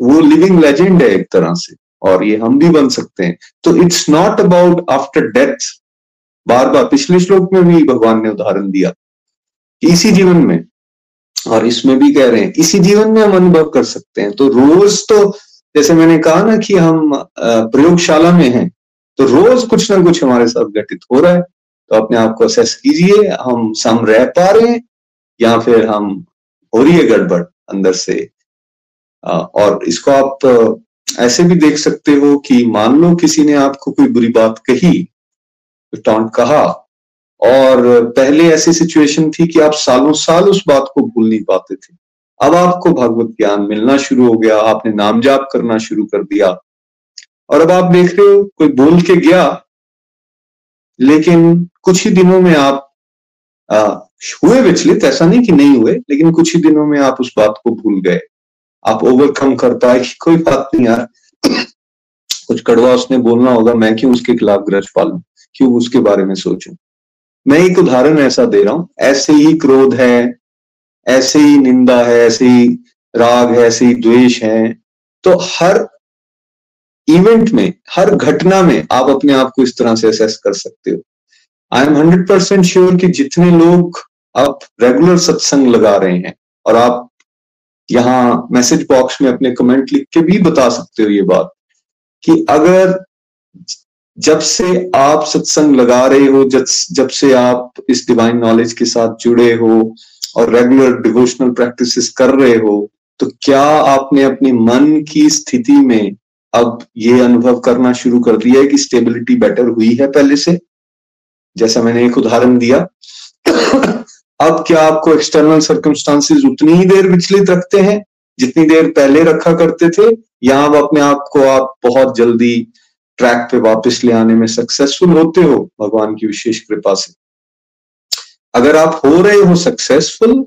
वो लिविंग लेजेंड है एक तरह से, और ये हम भी बन सकते हैं। तो it's not about after death बार बार पिछले श्लोक में भी भगवान ने उदाहरण दिया। कि इसी जीवन में, और इसमें भी कह रहे हैं, इसी जीवन में हम अनुभव कर सकते हैं। तो रोज तो जैसे मैंने कहा ना कि हम प्रयोगशाला में हैं तो रोज कुछ ना कुछ हमारे साथ घटित हो रहा है। तो अपने आप को असेस कीजिए, हम सम रह पा रहे हैं, या फिर हम हो रही है गड़बड़ अंदर से। और इसको आप ऐसे भी देख सकते हो कि मान लो किसी ने आपको कोई बुरी बात कही टॉन्ट कहा। और पहले ऐसी सिचुएशन थी कि आप सालों साल उस बात को भूल नहीं पाते थे। अब आपको भगवत ज्ञान मिलना शुरू हो गया आपने नाम जाप करना शुरू कर दिया। और अब आप देख रहे हो कोई बोल के गया लेकिन कुछ ही दिनों में आप आ, हुए विचलित ऐसा नहीं कि नहीं हुए लेकिन कुछ ही दिनों में आप उस बात को भूल गए। आप ओवरकम कर पाए कोई बात नहीं यार। कुछ कड़वा उसने बोलना होगा मैं क्यों उसके खिलाफ ग्रज पालू? क्यों उसके बारे में सोचूं। मैं एक उदाहरण ऐसा दे रहा हूँ। ऐसे ही क्रोध है, ऐसे ही निंदा है, ऐसे ही राग है, ऐसे ही द्वेष है। तो हर इवेंट में, हर घटना में आप अपने आप को इस तरह से असेस कर सकते हो। I am hundred percent sure कि जितने लोग आप रेगुलर सत्संग लगा रहे हैं और आप यहाँ मैसेज बॉक्स में अपने कमेंट लिख के भी बता सकते हो ये बात कि अगर जब से आप सत्संग लगा रहे हो, जब जब से आप इस डिवाइन नॉलेज के साथ जुड़े हो और रेगुलर डिवोशनल प्रैक्टिसेस कर रहे हो तो क्या आपने अपने मन की स्थिति में अब ये अनुभव करना शुरू कर दिया है कि स्टेबिलिटी बेटर हुई है पहले से? जैसा मैंने एक उदाहरण दिया। अब क्या आपको एक्सटर्नल सर्कमस्टांसिस उतनी ही देर विचलित रखते हैं जितनी देर पहले रखा करते थे? या अब अपने आप को आप बहुत जल्दी ट्रैक पे वापस ले आने में सक्सेसफुल होते हो भगवान की विशेष कृपा से। अगर आप हो रहे हो सक्सेसफुल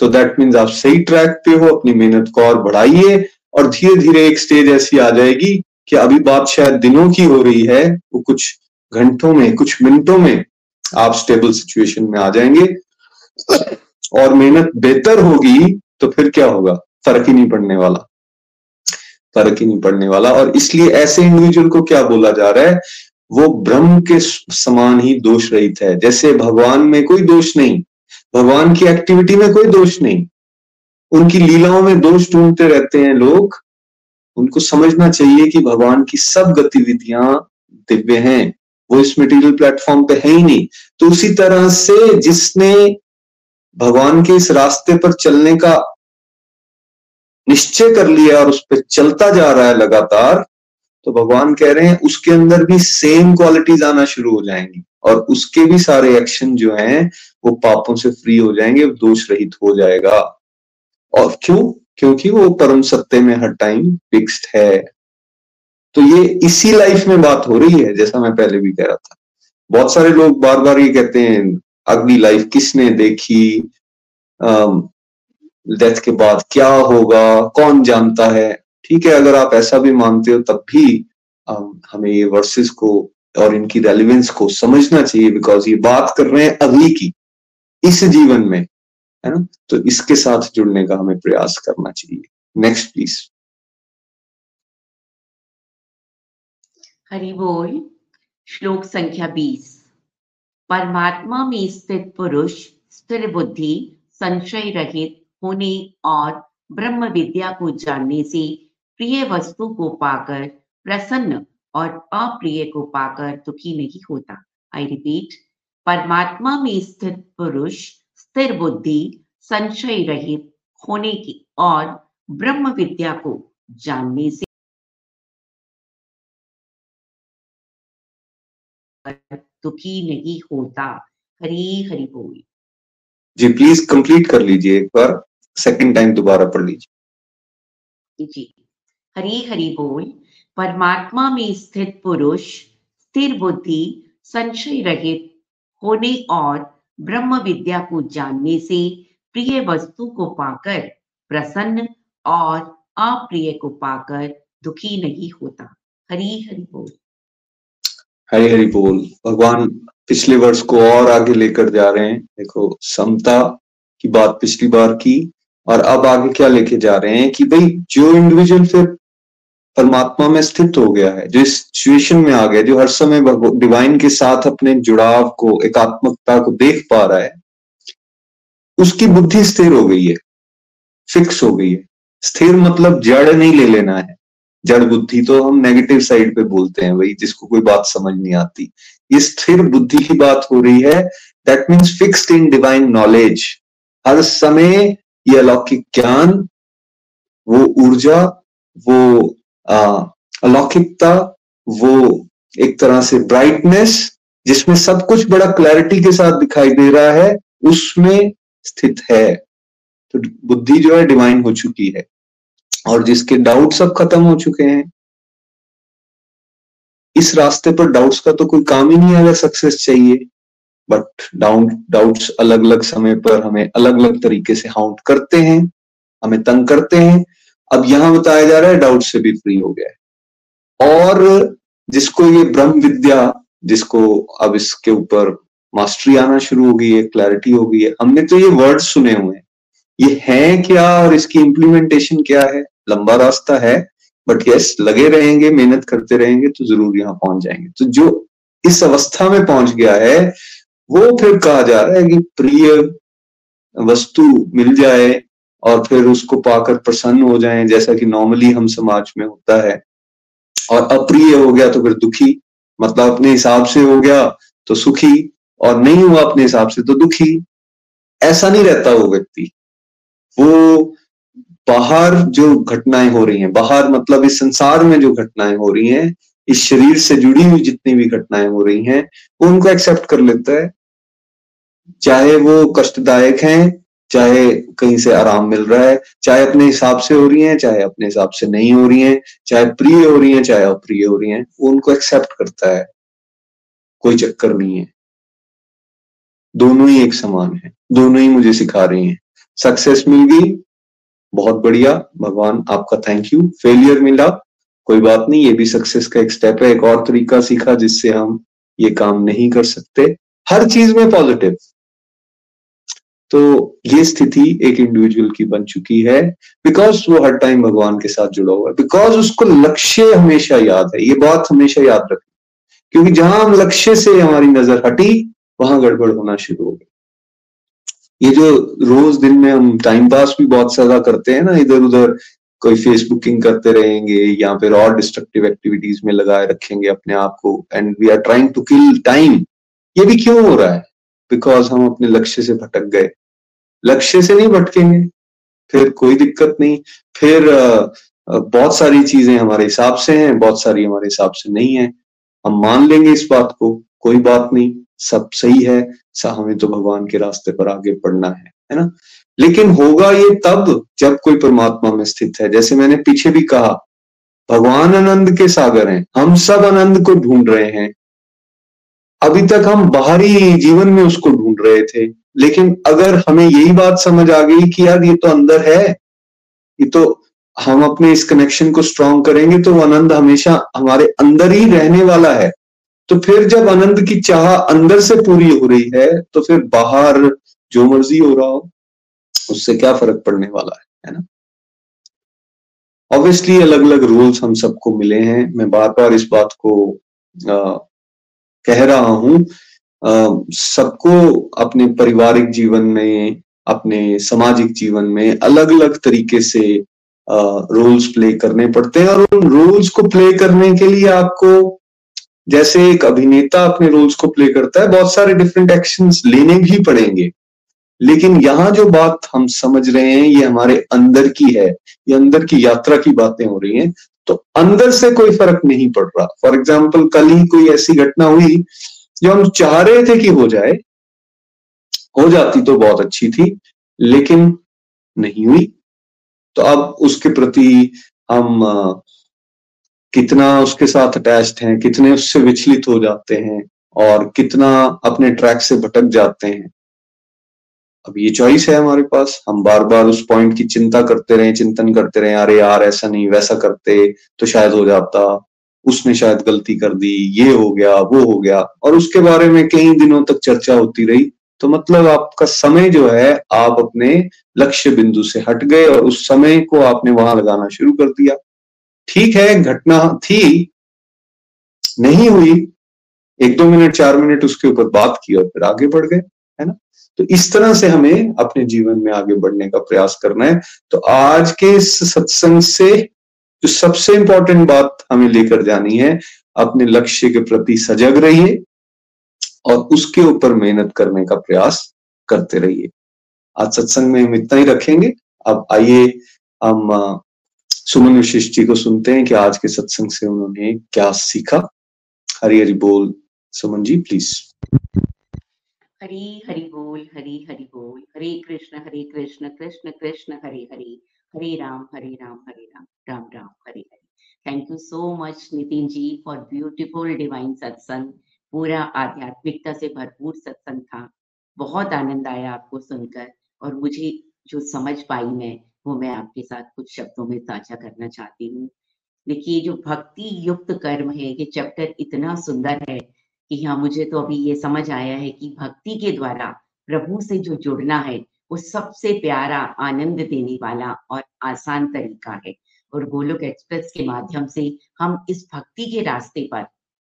तो दैट मीन्स आप सही ट्रैक पे हो, अपनी मेहनत को और बढ़ाइए और धीरे धीरे एक स्टेज ऐसी आ जाएगी कि अभी बात शायद दिनों की हो रही है, वो कुछ घंटों में, कुछ मिनटों में आप स्टेबल सिचुएशन में आ जाएँगे। और मेहनत बेहतर होगी तो फिर क्या होगा? फ़र्क ही नहीं पड़ने वाला। फ़र्क ही नहीं पड़ने वाला। और इसलिए ऐसे इंडिविजुअल को क्या बोला जा रहा है? वो ब्रह्म के समान ही दोष रहित है। जैसे भगवान में कोई दोष नहीं, भगवान की एक्टिविटी में कोई दोष नहीं। उनकी लीलाओं में दोष ढूंढते रहते हैं लोग। उनको समझना चाहिए कि भगवान की सब गतिविधियाँ दिव्य हैं। वो इस मटेरियल प्लेटफॉर्म पे है ही नहीं। तो उसी तरह से जिसने भगवान के इस रास्ते पर चलने का निश्चय कर लिया और उस पर चलता जा रहा है लगातार तो भगवान कह रहे हैं, उसके अंदर भी सेम क्वालिटीज आना शुरू हो जाएँगी और उसके भी सारे एक्शन जो हैं, वो पापों से फ्री हो जाएँगे दोष रहित हो जाएगा। और क्यों? क्योंकि वो परम सत्य में हर टाइम फिक्स्ड है। तो ये इसी लाइफ में बात हो रही है, जैसा मैं पहले भी कह रहा था। बहुत सारे लोग बार बार ये कहते हैं, अगली लाइफ किसने देखी? डेथ के बाद क्या होगा, कौन जानता है? ठीक है, अगर आप ऐसा भी मानते हो, तब भी हमें ये वर्सेस को और इनकी रेलिवेंस को समझना चाहिए बिकॉज़ ये बात कर रहे हैं अगली की, इस जीवन में, है ना? तो इसके साथ जुड़ने का हमें प्रयास करना चाहिए। नेक्स्ट प्लीज़ हरि बोल, श्लोक संख्या बीस। परमात्मा में स्थित पुरुष, स्थिर बुद्धि, संशय रहित होने और ब्रह्म विद्या को जानने से प्रिय वस्तु को पाकर प्रसन्न और अप्रिय को पाकर दुखी नहीं होता। आई रिपीट परमात्मा में स्थित पुरुष स्थिर बुद्धि, संशय रहित होने की और ब्रह्म विद्या को जानने से दुखी नहीं होता। हरी हरि बोल। जी प्लीज़ कंप्लीट कर लीजिए एक बार। सेकंड टाइम दोबारा पढ़ लीजिए। जी। हरी हरि बोल। परमात्मा में स्थित पुरुष स्थिर बुद्धि संशय रहित होने और ब्रह्म विद्या को जानने से प्रिय वस्तु को पाकर प्रसन्न और अप्रिय को पाकर दुखी नहीं होता। हरी हरि बोल। हरी हरि बोल। भगवान पिछले वर्ष को और आगे लेकर जा रहे हैं। देखो समता की बात पिछली बार की और अब आगे क्या लेके जा रहे हैं कि भाई जो इंडिविजुअल फिर परमात्मा में स्थित हो गया है, जो इस सिचुएशन में आ गया जो हर समय डिवाइन के साथ अपने जुड़ाव को, एकात्मकता को देख पा रहा है, उसकी बुद्धि स्थिर हो गई है फिक्स हो गई है। स्थिर मतलब जड़ नहीं ले लेना है। जड़ बुद्धि तो हम नेगेटिव साइड पे बोलते हैं भाई जिसको कोई बात समझ नहीं आती। ये स्थिर बुद्धि की बात हो रही है। That means fixed in divine knowledge हर समय ये अलौकिक ज्ञान, वो ऊर्जा, वो अलौकिकता, वो एक तरह से ब्राइटनेस जिसमें सब कुछ बड़ा क्लैरिटी के साथ दिखाई दे रहा है, उसमें स्थित है। तो बुद्धि जो है डिवाइन हो चुकी है। और जिसके डाउट सब खत्म हो चुके हैं। इस रास्ते पर डाउट्स का तो कोई काम ही नहीं अगर सक्सेस चाहिए। बट डाउट डाउट्स अलग अलग समय पर हमें अलग अलग तरीके से हाउंट करते हैं, हमें तंग करते हैं। अब यहाँ बताया जा रहा है डाउट से भी फ्री हो गया है। और जिसको ये ब्रह्म विद्या, जिसको अब इसके ऊपर मास्टरी आना शुरू हो गई है क्लैरिटी हो गई है, हमने तो ये वर्ड सुने हुए हैं। ये है क्या और इसकी इम्प्लीमेंटेशन क्या है? लंबा रास्ता है बट यस लगे रहेंगे, मेहनत करते रहेंगे तो ज़रूर यहाँ पहुँच जाएँगे। तो जो इस अवस्था में पहुँच गया है वो फिर कहा जा रहा है कि प्रिय वस्तु मिल जाए और फिर उसको पाकर प्रसन्न हो जाए, जैसा कि नॉर्मली हम समाज में होता है। और अप्रिय हो गया तो फिर दुखी मतलब अपने हिसाब से हो गया तो सुखी और नहीं हुआ अपने हिसाब से तो दुखी। ऐसा नहीं रहता वो व्यक्ति। वो बाहर जो घटनाएँ हो रही हैं, बाहर मतलब इस संसार में जो घटनाएँ हो रही हैं, इस शरीर से जुड़ी हुई जितनी भी घटनाएँ हो रही हैं, वो उनको एक्सेप्ट कर लेता है। चाहे वो कष्टदायक हैं, चाहे कहीं से आराम मिल रहा है, चाहे अपने हिसाब से हो रही हैं, चाहे अपने हिसाब से नहीं हो रही हैं, चाहे प्रिय हो रही हैं, चाहे अप्रिय हो रही हैं, वो उनको एक्सेप्ट करता है। कोई चक्कर नहीं है। दोनों ही एक समान है। दोनों ही मुझे सिखा रही हैं। सक्सेस मिल गई। बहुत बढ़िया। भगवान आपका थैंक यू फेलियर मिला। कोई बात नहीं, ये भी सक्सेस का एक स्टेप है। एक और तरीका सीखा जिससे हम ये काम नहीं कर सकते। हर चीज़ में पॉजिटिव तो ये स्थिति एक इंडिविजुअल की बन चुकी है बिकॉज़ वो हर टाइम भगवान के साथ जुड़ा हुआ है बिकॉज़ उसको लक्ष्य हमेशा याद है, ये बात हमेशा याद रखें क्योंकि जहाँ हम लक्ष्य से हमारी नज़र हटी, वहाँ गड़बड़ होना शुरू हो गई। ये जो रोज दिन में हम टाइम पास भी बहुत ज़्यादा करते हैं ना इधर उधर कोई फेसबुकिंग करते रहेंगे या फिर और डिस्ट्रक्टिव एक्टिविटीज़ में लगाए रखेंगे अपने आप को and we are trying to kill time ये भी क्यों हो रहा है? बिकॉज़ हम अपने लक्ष्य से भटक गए। लक्ष्य से नहीं भटकेंगे। फिर कोई दिक्कत नहीं। फिर बहुत सारी चीज़ें हमारे हिसाब से हैं, बहुत सारी हमारे हिसाब से नहीं है। हम मान लेंगे इस बात को, कोई बात नहीं, सब सही है हमें तो भगवान के रास्ते पर आगे बढ़ना है है ना? लेकिन होगा ये तब जब कोई परमात्मा में स्थित है। जैसे मैंने पीछे भी कहा, भगवान आनंद के सागर हैं, हम सब आनंद को ढूंढ रहे हैं। अभी तक हम बाहरी जीवन में उसको ढूंढ रहे थे। लेकिन अगर हमें यही बात समझ आ गई कि यार ये तो अंदर है ये तो हम अपने इस कनेक्शन को स्ट्रॉन्ग करेंगे तो वो आनंद हमेशा हमारे अंदर ही रहने वाला है। तो फिर जब आनंद की चाह अंदर से पूरी हो रही है तो फिर बाहर जो मर्ज़ी हो रहा हो उससे क्या फ़र्क पड़ने वाला है है ना? ऑब्वियसली अलग अलग रूल्स हम सबको मिले हैं। मैं बार बार इस बात को आ, कह रहा हूँ सबको अपने पारिवारिक जीवन में, अपने सामाजिक जीवन में अलग अलग तरीके से रोल्स प्ले करने पड़ते हैं और उन रोल्स को प्ले करने के लिए आपको, जैसे एक अभिनेता अपने रोल्स को प्ले करता है, बहुत सारे डिफरेंट एक्शंस लेने भी पड़ेंगे। लेकिन यहाँ जो बात हम समझ रहे हैं, ये हमारे अंदर की है, ये अंदर की यात्रा की बातें हो रही हैं तो अंदर से कोई फ़र्क नहीं पड़ रहा। फॉर एग्ज़ाम्पल कल ही कोई ऐसी घटना हुई जो हम चाह रहे थे कि हो जाए। हो जाती तो बहुत अच्छी थी, लेकिन नहीं हुई। तो अब उसके प्रति हम कितना उसके साथ अटैच्ड हैं, कितने उससे विचलित हो जाते हैं, और कितना अपने ट्रैक से भटक जाते हैं। अब ये चॉइस है हमारे पास। हम बार बार उस पॉइंट की चिंता करते रहे, चिंतन करते रहे, अरे यार ऐसा नहीं, वैसा करते तो शायद हो जाता। उसने शायद गलती कर दी, ये हो गया, वो हो गया। और उसके बारे में कई दिनों तक चर्चा होती रही। तो मतलब आपका समय जो है, आप अपने लक्ष्य बिंदु से हट गए और उस समय को आपने वहाँ लगाना शुरू कर दिया। ठीक है, घटना थी, नहीं हुई। एक दो मिनट, चार मिनट उसके ऊपर बात की और फिर आगे बढ़ गए, है ना? तो इस तरह से हमें अपने जीवन में आगे बढ़ने का प्रयास करना है। तो आज के इस सत्संग से जो सबसे इंपॉर्टेंट बात हमें लेकर जानी है, अपने लक्ष्य के प्रति सजग रहिए और उसके ऊपर मेहनत करने का प्रयास करते रहिए। आज सत्संग में हम इतना ही रखेंगे। अब आइए हम सुमन विशिष्ट जी को सुनते हैं कि आज के सत्संग से उन्होंने क्या सीखा। हरी हरी बोल, सुमन जी प्लीज़ हरी हरि बोल, हरी हरि बोल। Hare Krishna Hare Krishna Krishna Krishna, Hare Hare. Hare Ram Hare Ram Hare Ram Ram Ram, Hare Hare. Thank you so much Nitin ji for beautiful divine satsang पूरा आध्यात्मिकता से भरपूर सत्संग था। बहुत आनंद आया आपको सुनकर और मुझे जो समझ पाई मैं, वो मैं आपके साथ कुछ शब्दों में साझा करना चाहती हूँ। देखिए जो भक्ति युक्त कर्म है, ये चैप्टर इतना सुंदर है कि हाँ मुझे तो अभी ये समझ आया है कि भक्ति के द्वारा प्रभु से जो जुड़ना है वो सबसे प्यारा, आनंद देने वाला और आसान तरीका है। और गोलोक एक्सप्रेस के माध्यम से हम इस भक्ति के रास्ते पर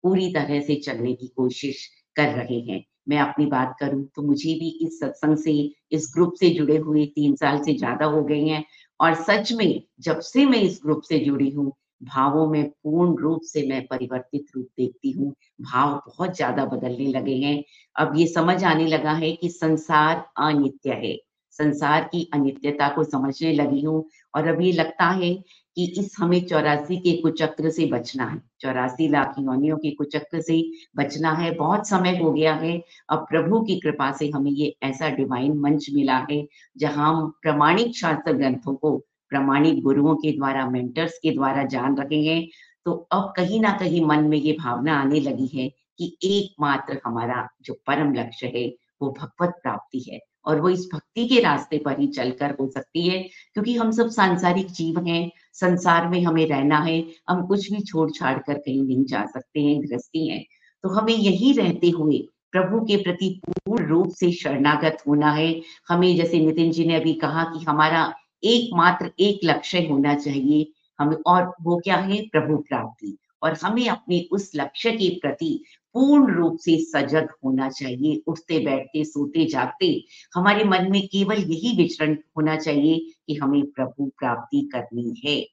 पूरी तरह से चलने की कोशिश कर रहे हैं। मैं अपनी बात करूँ तो मुझे भी इस सत्संग से, इस ग्रुप से जुड़े हुए तीन साल से ज़्यादा हो गए हैं और सच में, जब से मैं इस ग्रुप से जुड़ी हूँ, भावों में पूर्ण रूप से मैं परिवर्तित रूप देखती हूँ। भाव बहुत ज़्यादा बदलने लगे हैं। अब ये समझ आने लगा है कि संसार अनित्य है। संसार की अनित्यता को समझने लगी हूँ और अब ये लगता है कि इस हमें चौरासी के कुचक्र से बचना है। चौरासी लाख योनियों के कुचक्र से बचना है। बहुत समय हो गया है। अब प्रभु की कृपा से हमें ये ऐसा डिवाइन मंच मिला है जहाँ हम प्रमाणिक शास्त्र ग्रंथों को, प्रमाणिक गुरुओं के द्वारा मेंटर्स के द्वारा जान रखे हैं। तो अब कहीं ना कहीं मन में ये भावना आने लगी है कि एकमात्र हमारा जो परम लक्ष्य है वो भगवत प्राप्ति है। और वो इस भक्ति के रास्ते पर ही चलकर हो सकती है, क्योंकि हम सब सांसारिक जीव हैं, संसार में हमें रहना है, हम कुछ भी छोड़ छाड़ कर कहीं नहीं जा सकते हैं गृहस्थी हैं। तो हमें यही रहते हुए प्रभु के प्रति पूर्ण रूप से शरणागत होना है। हमें जैसे नितिन जी ने अभी कहा कि हमारा एकमात्र एक लक्ष्य होना चाहिए, हमें और वो क्या है? प्रभु प्राप्ति। और हमें अपने उस लक्ष्य के प्रति पूर्ण रूप से सजग होना चाहिए। उठते, बैठते, सोते, जागते, हमारे मन में केवल यही विचरण होना चाहिए कि हमें प्रभु प्राप्ति करनी है।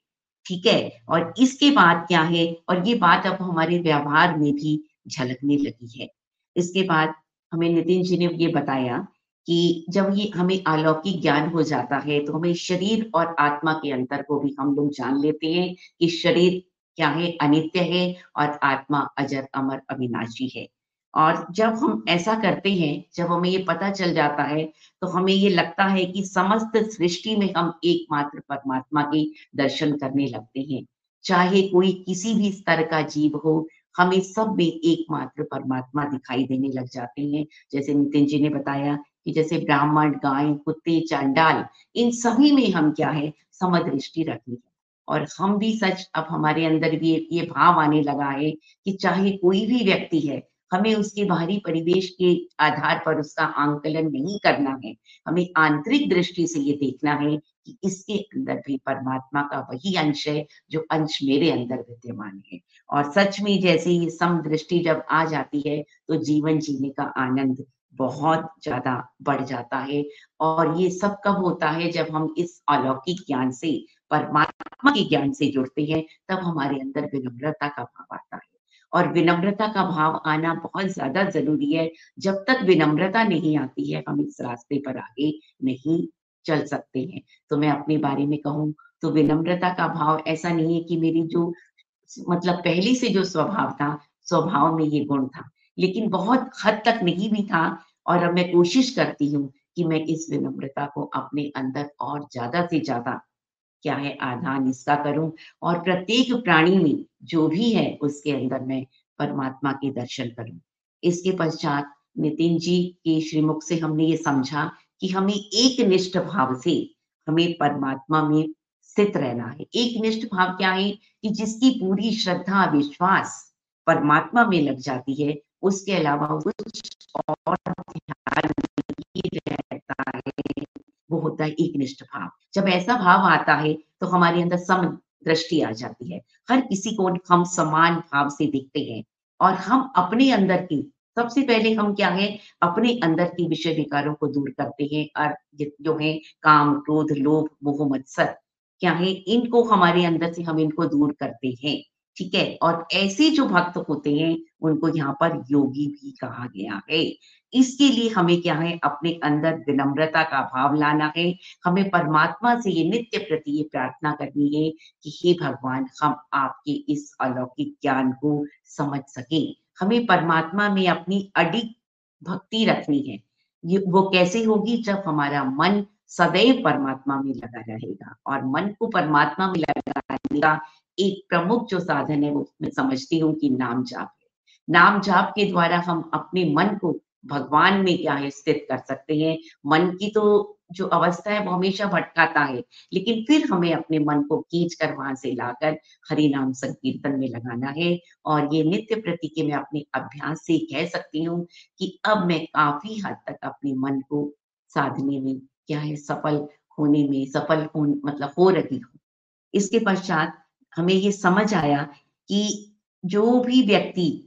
ठीक है? और इसके बाद क्या है? और ये बात अब हमारे व्यवहार में भी झलकने लगी है। इसके बाद हमें नितिन जी ने ये बताया कि जब ये हमें अलौकिक ज्ञान हो जाता है तो हमें शरीर और आत्मा के अंतर को भी हम लोग जान लेते हैं कि शरीर क्या है अनित्य है और आत्मा अजर अमर अविनाशी है? और जब हम ऐसा करते हैं, जब हमें ये पता चल जाता है तो हमें ये लगता है कि समस्त सृष्टि में हम एकमात्र परमात्मा के दर्शन करने लगते हैं। चाहे कोई किसी भी स्तर का जीव हो, हमें सब में एकमात्र परमात्मा दिखाई देने लग जाते हैं। जैसे नितिन जी ने बताया कि जैसे ब्राह्मण, गाय, कुत्ते, चांडाल, इन सभी में हम क्या है, समदृष्टि रखनी है। और हम भी सच अब हमारे अंदर भी ये भाव आने लगा है कि चाहे कोई भी व्यक्ति है, हमें उसके बाहरी परिवेश के आधार पर उसका आंकलन नहीं करना है। हमें आंतरिक दृष्टि से ये देखना है कि इसके अंदर भी परमात्मा का वही अंश है, जो अंश मेरे अंदर विद्यमान है। और सच में जैसे ये सम दृष्टि जब आ जाती है तो जीवन जीने का आनंद बहुत ज़्यादा बढ़ जाता है। और ये सब कब होता है जब हम इस अलौकिक ज्ञान से परमात्मा के ज्ञान से जुड़ते हैं, तब हमारे अंदर विनम्रता का भाव आता है। और विनम्रता का भाव आना बहुत ज़्यादा ज़रूरी है। जब तक विनम्रता नहीं आती है, हम इस रास्ते पर आगे नहीं चल सकते हैं। तो मैं अपने बारे में कहूँ तो विनम्रता का भाव ऐसा नहीं है कि मेरी जो मतलब पहले से जो स्वभाव था, स्वभाव में ये गुण था, लेकिन बहुत हद तक नहीं भी था। और अब मैं कोशिश करती हूँ कि मैं इस विनम्रता को अपने अंदर और ज़्यादा से ज़्यादा क्या है आधान इसका करूँ? और प्रत्येक प्राणी में जो भी है, उसके अंदर मैं परमात्मा के दर्शन करूँ। इसके पश्चात नितिन जी के श्रीमुख से हमने ये समझा कि हमें एक निष्ठ भाव से, हमें परमात्मा में स्थित रहना है। एक निष्ठ भाव क्या है कि जिसकी पूरी श्रद्धा, विश्वास परमात्मा में लग जाती है, उसके अलावा कुछ और ध्यान रहता है। वो होता है एक निष्ठ भाव। जब ऐसा भाव आता है तो हमारे अंदर सम दृष्टि आ जाती है। हर किसी को हम समान भाव से देखते हैं और हम अपने अंदर की, सबसे पहले हम क्या है, अपने अंदर की विषय विकारों को दूर करते हैं और जो है, काम, क्रोध, लोभ, मोह, मत्सर, क्या है, इनको हमारे अंदर से हम इनको दूर करते हैं। ठीक है? और ऐसे जो भक्त होते हैं, उनको यहाँ पर योगी भी कहा गया है। इसके लिए हमें क्या है? अपने अंदर विनम्रता का भाव लाना है। हमें परमात्मा से ये नित्य प्रति ये प्रार्थना करनी है कि हे भगवान, हम आपके इस अलौकिक ज्ञान को समझ सके। हमें परमात्मा में अपनी अडिग भक्ति रखनी है। ये, वो कैसे होगी? जब हमारा मन सदैव परमात्मा में लगा रहेगा और मन को परमात्मा में लगाने का एक प्रमुख जो साधन है वो मैं समझती हूँ कि नाम जाप है। नाम जाप के द्वारा हम अपने मन को भगवान में क्या है स्थित कर सकते हैं। मन की तो जो अवस्था है वो हमेशा भटकाता है, लेकिन फिर हमें अपने मन को खींच कर वहाँ से लाकर हरि नाम संकीर्तन में लगाना है। और ये नित्य प्रति के मैं अपने अभ्यास से कह सकती हूँ कि अब मैं काफ़ी हद तक अपने मन को साधने में क्या है सफल होने में सफल हो मतलब हो रही हूँ। इसके पश्चात हमें ये समझ आया कि जो भी व्यक्ति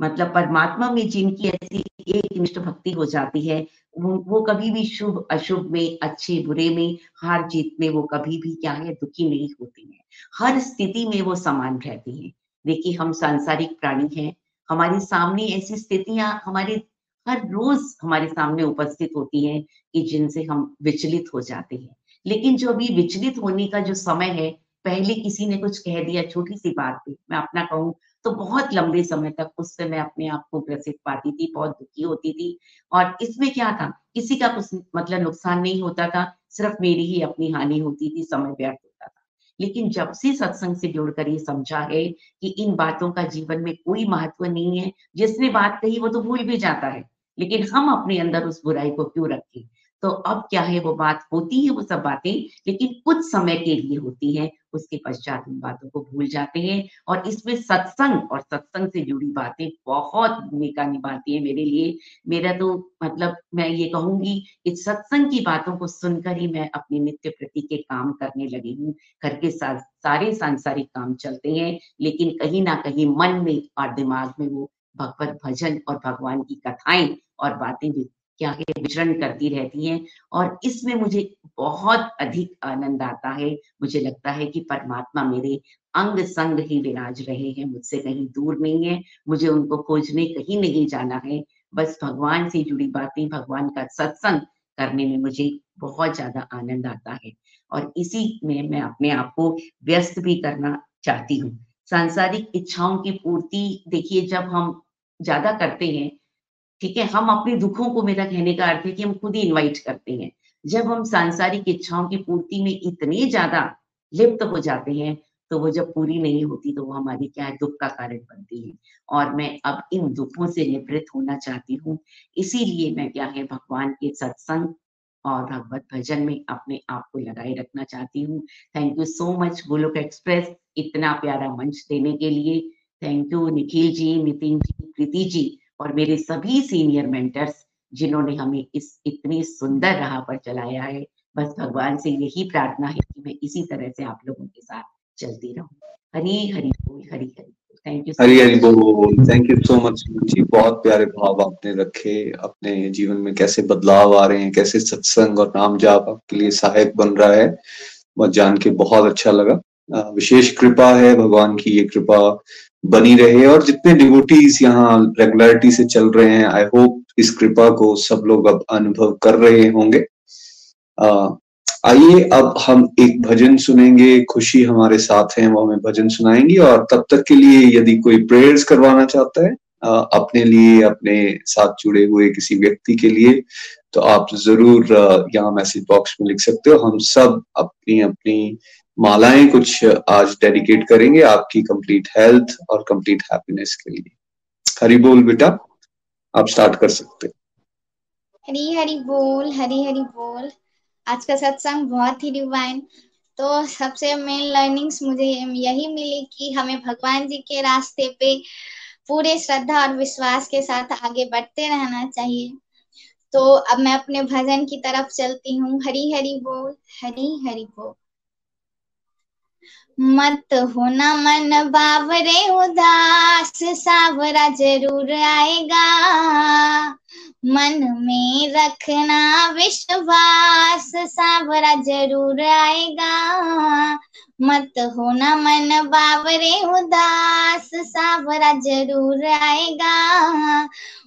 मतलब परमात्मा में जिनकी ऐसी एक निष्ठ भक्ति हो जाती है वो, वो कभी भी शुभ अशुभ में अच्छे बुरे में हार जीत में वो कभी भी क्या है दुखी नहीं होती है। हर स्थिति में वो समान रहती है। देखिए हम सांसारिक प्राणी हैं हमारे सामने ऐसी स्थितियाँ हमारे हर रोज हमारे सामने उपस्थित होती हैं कि जिनसे हम विचलित हो जाते हैं। लेकिन जो अभी विचलित होने का जो समय है पहले किसी ने कुछ कह दिया छोटी सी बात पे, मैं अपना कहूँ तो बहुत लंबे समय तक उससे मैं अपने आप को ग्रसित पाती थी, बहुत दुखी होती थी। और इसमें क्या था, किसी का कुछ मतलब नुकसान नहीं होता था, सिर्फ़ मेरी ही अपनी हानि होती थी, समय व्यर्थ होता था। लेकिन जब से सत्संग से जुड़कर ये समझा है कि इन बातों का जीवन में कोई महत्व नहीं है, जिसने बात कही वो तो भूल भी जाता है, लेकिन हम अपने अंदर उस बुराई को क्यों रखें? तो अब क्या है, वो बात होती है, वो सब बातें लेकिन कुछ समय के लिए होती है, उसके पश्चात उन बातों को भूल जाते हैं और इसमें सत्संग और सत्संग से जुड़ी बातें बहुत भूमिका निभाती है मेरे लिए। मेरा तो मतलब मैं ये कहूँगी कि सत्संग की बातों को सुनकर ही मैं अपने नित्य प्रति के काम करने लगी हूँ। घर के साथ सारे सांसारिक काम चलते हैं, लेकिन कहीं ना कहीं मन में और दिमाग में वो भगवत भजन और भगवान की कथाएँ और बातें भी क्या है विचरण करती रहती हैं और इसमें मुझे बहुत अधिक आनंद आता है। मुझे लगता है कि परमात्मा मेरे अंग संग ही विराज रहे हैं, मुझसे कहीं दूर नहीं है, मुझे उनको खोजने कहीं नहीं जाना है। बस भगवान से जुड़ी बातें, भगवान का सत्संग करने में मुझे बहुत ज़्यादा आनंद आता है और इसी में मैं अपने आप को व्यस्त भी करना चाहती हूँ। सांसारिक इच्छाओं की पूर्ति, देखिए, जब हम ज़्यादा करते हैं ठीक है? हम अपने दुखों को मेरा कहने का अर्थ है कि हम खुद ही इनवाइट करते हैं। जब हम सांसारिक इच्छाओं की पूर्ति में इतने ज़्यादा लिप्त हो जाते हैं तो वो जब पूरी नहीं होती तो वो हमारी क्या है? दुख का कारण बनती है। और मैं अब इन दुखों से निवृत्त होना चाहती हूँ। इसीलिए मैं क्या है? भगवान के सत्संग और भगवत भजन में अपने आप को लगाए रखना चाहती हूँ। Thank you so much Golok express, इतना प्यारा मंच देने के लिए। Thank you Nikhil ji, Nitin ji, Preeti ji. और मेरे सभी सीनियर मेंटर्स जिन्होंने हमें इस इतनी सुंदर राह पर चलाया है बस भगवान से यही प्रार्थना है कि मैं इसी तरह से आप लोगों के साथ चलती रहूँ। हरी हरी बोल हरी हरी थैंक यू हरी हरी बोल thank you so much ji. बहुत प्यारे भाव आपने रखे अपने जीवन में कैसे बदलाव आ रहे हैं कैसे सत्संग और नाम जाप आपके लिए सहायक बन रहा है जान के बहुत अच्छा लगा। विशेष कृपा है भगवान की ये कृपा बनी रहे और जितने डिवोटीज यहाँ रेगुलरिटी से चल रहे हैं आई होप इस कृपा को सब लोग अब अनुभव कर रहे होंगे। आइए अब हम एक भजन सुनेंगे खुशी हमारे साथ हैं वो हमें भजन सुनाएँगी और तब तक के लिए यदि कोई प्रेयर्स करवाना चाहता है आ, अपने लिए अपने साथ जुड़े हुए किसी व्यक्ति के लिए तो आप ज़रूर यहाँ मैसेज बॉक्स में लिख सकते हो। हम सब अपनी अपनी मालाएँ कुछ आज डेडिकेट करेंगे आपकी कंप्लीट हेल्थ और कंप्लीट हैप्पीनेस के लिए। हरी बोल बेटा, आप स्टार्ट कर सकते हरी हरी बोल, हरी हरी बोल। आज का सत्संग बहुत ही डिवाइन तो सबसे मेन लर्निंग्स मुझे यही मिली कि हमें भगवान जी के रास्ते पे पूरे श्रद्धा और विश्वास के साथ आगे बढ़ते रहना चाहिए। तो अब मैं अपने भजन की तरफ़ चलती हूँ। हरी हरी बोल, हरी हरी बोल। मत होना मन बावरे उदास, सावरा ज़रूर आएगा। मन में रखना विश्वास, सावरा ज़रूर आएगा। मत होना मन बावरे उदास, सावरा ज़रूर आएगा।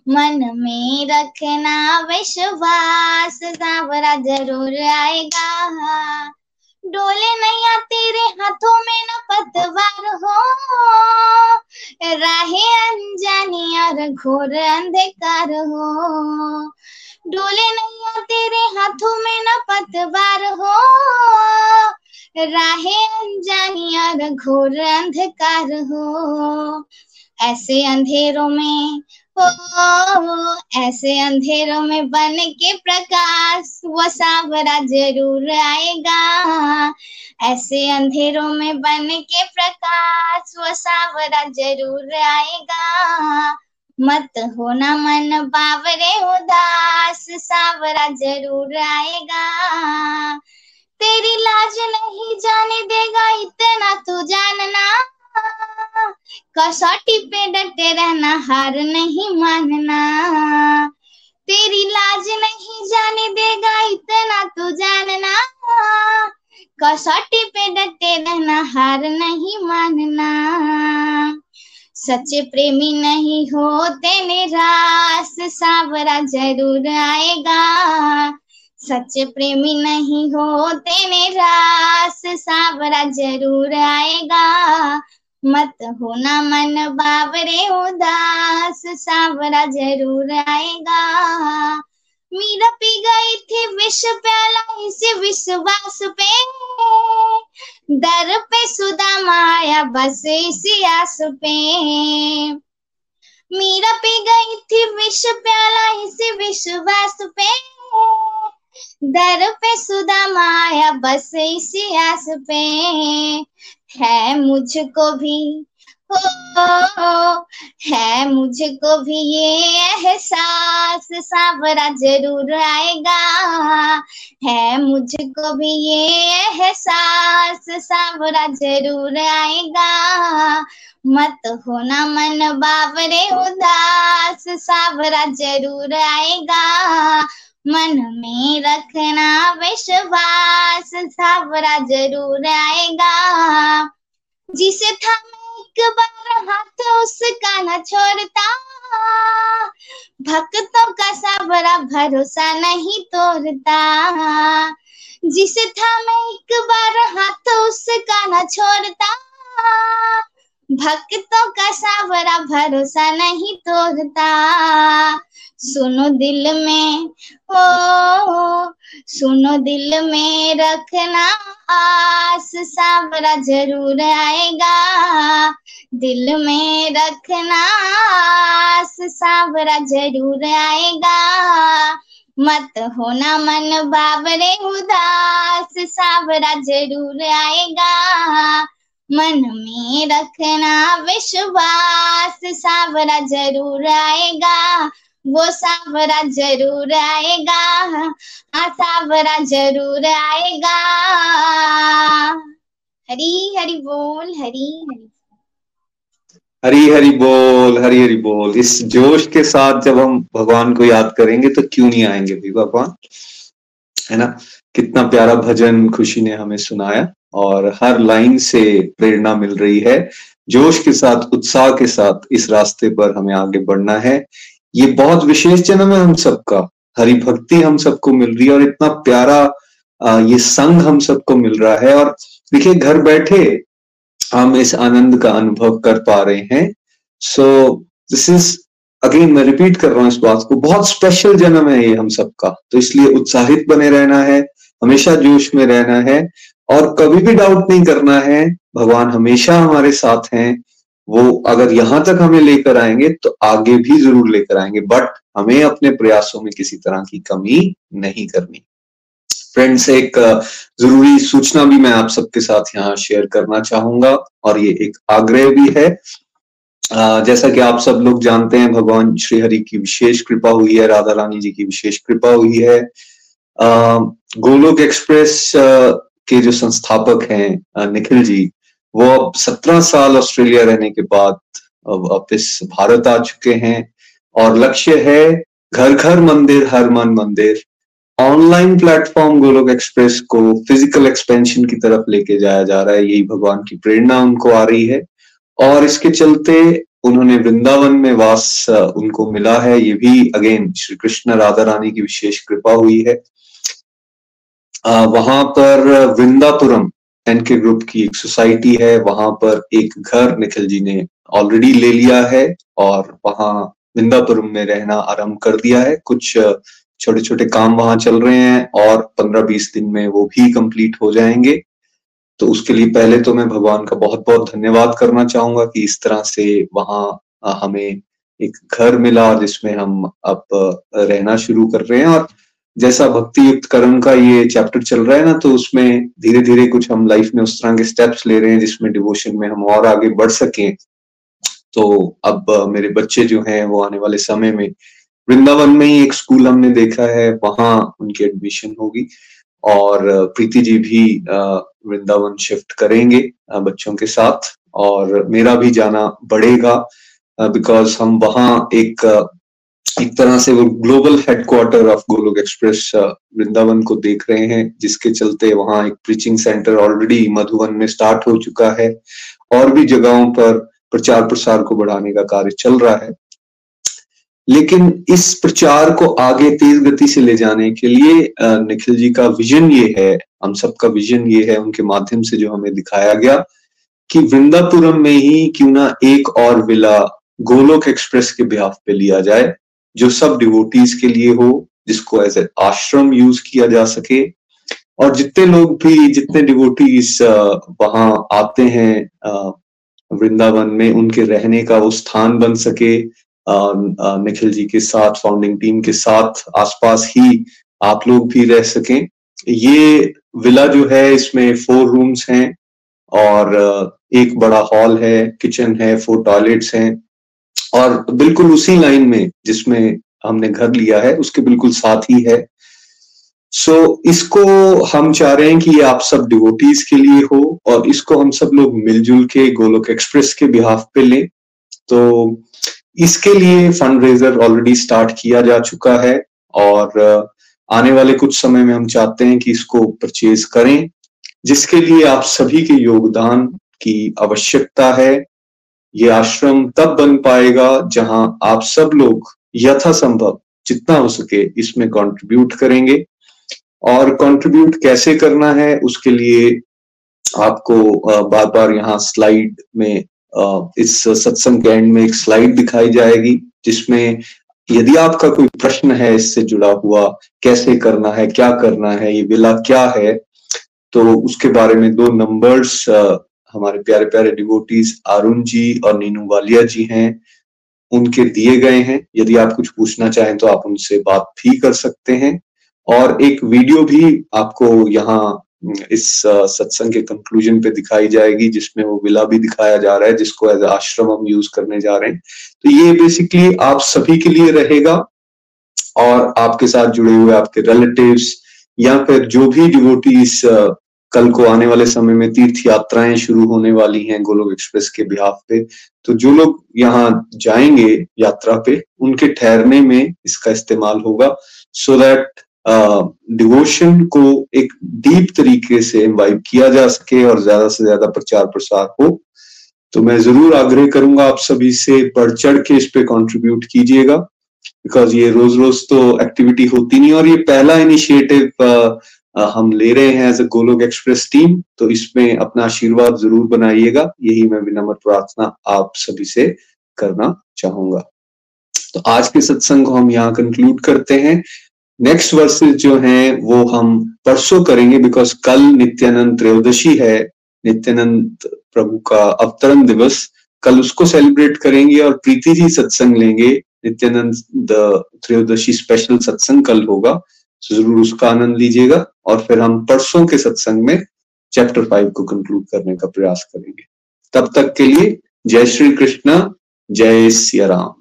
मन में रखना विश्वास, सावरा ज़रूर आएगा। डोले नैया तेरे हाथों में न पतवार हो। राहे अनजानी और घोर अंधकार हो। डोले नैया तेरे हाथों में न पतवार हो। राहे अनजानी और घोर अंधकार हो। ऐसे अंधेरों में हो ऐसे अंधेरों में बन के प्रकाश, वो सावरा ज़रूर आएगा। ऐसे अंधेरों में बन के प्रकाश, वो सावरा ज़रूर आएगा। मत होना मन बावरे उदास सावरा ज़रूर आएगा। तेरी लाज नहीं जाने देगा इतना तू जानना। कसौटी पे डटे रहना, हार नहीं मानना। तेरी लाज नहीं जाने देगा, इतना तू जानना। कसौटी पे डटे रहना, हार नहीं मानना। सच्चे प्रेमी नहीं होते, निराश, सावरा ज़रूर आएगा। सच्चे प्रेमी नहीं होते, निराश, सावरा ज़रूर आएगा। मत होना मन बावरे उदास, सावरा ज़रूर आएगा। मीरा पी गई थी विष प्याला, इसी विश्वास पे। दर पे सुदा माया, बस इसी आस पे। मीरा पी गई थी विष प्याला, इसी विश्वास पे। दर पे सुदा माया, बस इसी आस पे। है मुझको भी, हो, है मुझको भी ये एहसास, सावरा ज़रूर आएगा। है मुझको भी ये एहसास, सावरा ज़रूर आएगा। मत होना मन बावरे उदास, सावरा ज़रूर आएगा। मन में रखना विश्वास सावरा ज़रूर आएगा। जिसे था एक बार हाथ उसका न छोड़ता। भक्तों का सावरा भरोसा नहीं तोड़ता। जिसे था मैं एक बार हाथ उसका न छोड़ता। भक्तों का सावरा भरोसा नहीं तोड़ता। सुनो दिल में, ओ, सुनो दिल में रखना आस, सावरा ज़रूर आएगा। दिल में रखना आस, सावरा ज़रूर आएगा। मत होना मन बाबरे उदास, सावरा ज़रूर आएगा। मन में रखना विश्वास, सावरा ज़रूर आएगा। वो सावरा ज़रूर आएगा हाँ सावरा ज़रूर आएगा। हरी हरी बोल, हरी हरी। हरी हरी बोल, हरी हरी बोल। इस जोश के साथ जब हम भगवान को याद करेंगे तो क्यों नहीं आएँगे भी, भगवान? है ना? कितना प्यारा भजन खुशी ने हमें सुनाया। और हर लाइन से प्रेरणा मिल रही है। जोश के साथ, उत्साह के साथ इस रास्ते पर हमें आगे बढ़ना है। ये बहुत विशेष जन्म है हम सबका। हरि भक्ति हम सबको मिल रही है और इतना प्यारा ये संग हम सबको मिल रहा है। और देखिए, घर बैठे हम इस आनंद का अनुभव कर पा रहे हैं। सो दिस इज़ अगेन मैं रिपीट कर रहा हूँ इस बात को, बहुत स्पेशल जन्म है ये हम सबका। तो इसलिए उत्साहित बने रहना है, हमेशा जोश में रहना है। और कभी भी डाउट नहीं करना है, भगवान हमेशा हमारे साथ हैं। वो अगर यहाँ तक हमें लेकर आएँगे तो आगे भी ज़रूर लेकर आएँगे। बट हमें अपने प्रयासों में किसी तरह की कमी नहीं करनी। फ्रेंड्स एक ज़रूरी सूचना भी मैं आप सबके साथ यहाँ शेयर करना चाहूँगा, और ये एक आग्रह भी है। जैसा कि आप सब लोग जानते हैं, भगवान श्री हरि की विशेष कृपा हुई है, राधा रानी जी की विशेष कृपा हुई है। गोलोक एक्सप्रेस के जो संस्थापक हैं निखिल जी, वो अब सत्रह साल ऑस्ट्रेलिया रहने के बाद अब वापिस भारत आ चुके हैं। और लक्ष्य है घर घर मंदिर हर मन मंदिर, ऑनलाइन प्लेटफॉर्म गोलोक एक्सप्रेस को फ़िज़िकल एक्सपेंशन की तरफ़ लेके जाया जा रहा है। यही भगवान की प्रेरणा उनको आ रही है। और इसके चलते उन्होंने वृंदावन में वास उनको मिला है। ये भी, अगेन, श्री कृष्ण राधा रानी की विशेष कृपा हुई है। वहाँ पर वृंदापुरम एन के ग्रुप की एक सोसाइटी है। वहाँ पर एक घर निखिल जी ने ऑलरेडी ले लिया है और वहाँ वृंदापुरम में रहना आरंभ कर दिया है। कुछ छोटे छोटे काम वहाँ चल रहे हैं और पंद्रह बीस दिन में वो भी कंप्लीट हो जाएँगे। तो उसके लिए पहले तो मैं भगवान का बहुत बहुत धन्यवाद करना चाहूँगा कि इस तरह से वहाँ हमें एक घर मिला और जिसमें हम अब रहना शुरू कर रहे हैं और जैसा भक्ति युक्त कर्म का ये चैप्टर चल रहा है ना तो उसमें धीरे धीरे कुछ हम लाइफ में उस तरह के स्टेप्स ले रहे हैं जिसमें डिवोशन में हम और आगे बढ़ सकें। तो अब मेरे बच्चे जो हैं, वो आने वाले समय में वृंदावन में ही एक स्कूल हमने देखा है, वहाँ उनकी एडमिशन होगी। और प्रीति जी भी वृंदावन शिफ्ट करेंगे बच्चों के साथ। और मेरा भी जाना बढ़ेगा बिकॉज़ हम वहाँ एक एक तरह से वो global headquarter of Golok express Vrindavan को देख रहे हैं, जिसके चलते वहाँ एक प्रीचिंग सेंटर ऑलरेडी मधुबन में स्टार्ट हो चुका है और भी जगहों पर प्रचार प्रसार को बढ़ाने का कार्य चल रहा है। लेकिन इस प्रचार को आगे तेज गति से ले जाने के लिए निखिल जी का विजन ये है, हम सबका विजन ये है, उनके माध्यम से जो हमें दिखाया गया कि वृंदापुरम में ही क्यों ना एक और विला गोलोक एक्सप्रेस के बिहाफ पे लिया जाए। जो सब डिवोटीज के लिए हो, जिसको एज ए आश्रम यूज़ किया जा सके। और जितने लोग भी, जितने डिवोटीज वहाँ आते हैं वृंदावन में, उनके रहने का वो स्थान बन सके। निखिल जी के साथ फाउंडिंग टीम के साथ, आसपास ही आप लोग भी रह सकें। ये विला जो है, इसमें फोर रूम्स हैं और एक बड़ा हॉल है किचन है फोर टॉयलेट्स हैं। और बिल्कुल उसी लाइन में जिसमें हमने घर लिया है उसके बिल्कुल साथ ही है। सो so, इसको हम चाह रहे हैं कि ये आप सब डिवोटीज के लिए हो और इसको हम सब लोग मिलजुल के गोलोक एक्सप्रेस के बिहाफ पे लें। तो इसके लिए फंड रेजर ऑलरेडी स्टार्ट किया जा चुका है और आने वाले कुछ समय में हम चाहते हैं कि इसको परचेज करें जिसके लिए आप सभी के योगदान की आवश्यकता है। ये आश्रम तब बन पाएगा जहाँ आप सब लोग यथासंभव जितना हो सके इसमें कंट्रीब्यूट करेंगे। और कंट्रीब्यूट कैसे करना है, उसके लिए आपको बार बार यहाँ स्लाइड में इस सत्संग के एंड में एक स्लाइड दिखाई जाएगी, जिसमें यदि आपका कोई प्रश्न है इससे जुड़ा हुआ, कैसे करना है, क्या करना है, ये विला क्या है तो उसके बारे में दो नंबर्स हमारे प्यारे प्यारे डिवोटीज अरुण जी और नीनू वालिया जी हैं, उनके दिए गए हैं। यदि आप कुछ पूछना चाहें तो आप उनसे बात भी कर सकते हैं। और एक वीडियो भी आपको यहाँ इस सत्संग के कंक्लूजन पे दिखाई जाएगी, जिसमें वो विला भी दिखाया जा रहा है, जिसको एज आश्रम हम यूज़ करने जा रहे हैं। तो ये बेसिकली आप सभी के लिए रहेगा, और आपके साथ जुड़े हुए आपके रिलेटिव्स या फिर जो भी डिवोटीज कल को आने वाले समय में तीर्थ यात्राएँ शुरू होने वाली हैं गोलोक एक्सप्रेस के बिहाफ पे। तो जो लोग यहाँ जाएँगे यात्रा पे, उनके ठहरने में इसका इस्तेमाल होगा। सो दैट डिवोशन को एक डीप तरीके से इन्वाइव किया जा सके और ज़्यादा से ज़्यादा प्रचार प्रसार हो। तो मैं ज़रूर आग्रह करूँगा आप सभी से बढ़ चढ़ के इस पे कंट्रीब्यूट कीजिएगा। बिकॉज़ ये रोज रोज तो एक्टिविटी होती नहीं और ये पहला इनिशिएटिव हम ले रहे हैं as a Golok express team तो इसमें अपना आशीर्वाद ज़रूर बनाइएगा। यही मैं विनम्र प्रार्थना आप सभी से करना चाहूँगा। तो आज के सत्संग को हम यहाँ कंक्लूड करते हैं। नेक्स्ट वर्सेस जो हैं, वो हम परसों करेंगे बिकॉज़ कल नित्यानंद त्रयोदशी है। नित्यानंद प्रभु का अवतरण दिवस। कल उसको सेलिब्रेट करेंगे और प्रीति जी सत्संग लेंगे। नित्यानंद त्रयोदशी स्पेशल सत्संग कल होगा। ज़रूर उसका आनंद लीजिएगा और फिर हम परसों के सत्संग में चैप्टर फाइव को कंक्लूड करने का प्रयास करेंगे। तब तक के लिए जय श्री कृष्ण, जय सिया राम।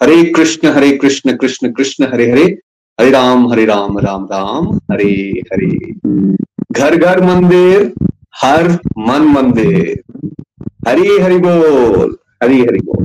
हरे कृष्ण हरे कृष्ण कृष्ण कृष्ण, हरे हरे। हरे राम हरे राम राम राम, हरे हरे। घर घर मंदिर, हर मन मंदिर। हरी हरि बोल, हरी हरि बोल।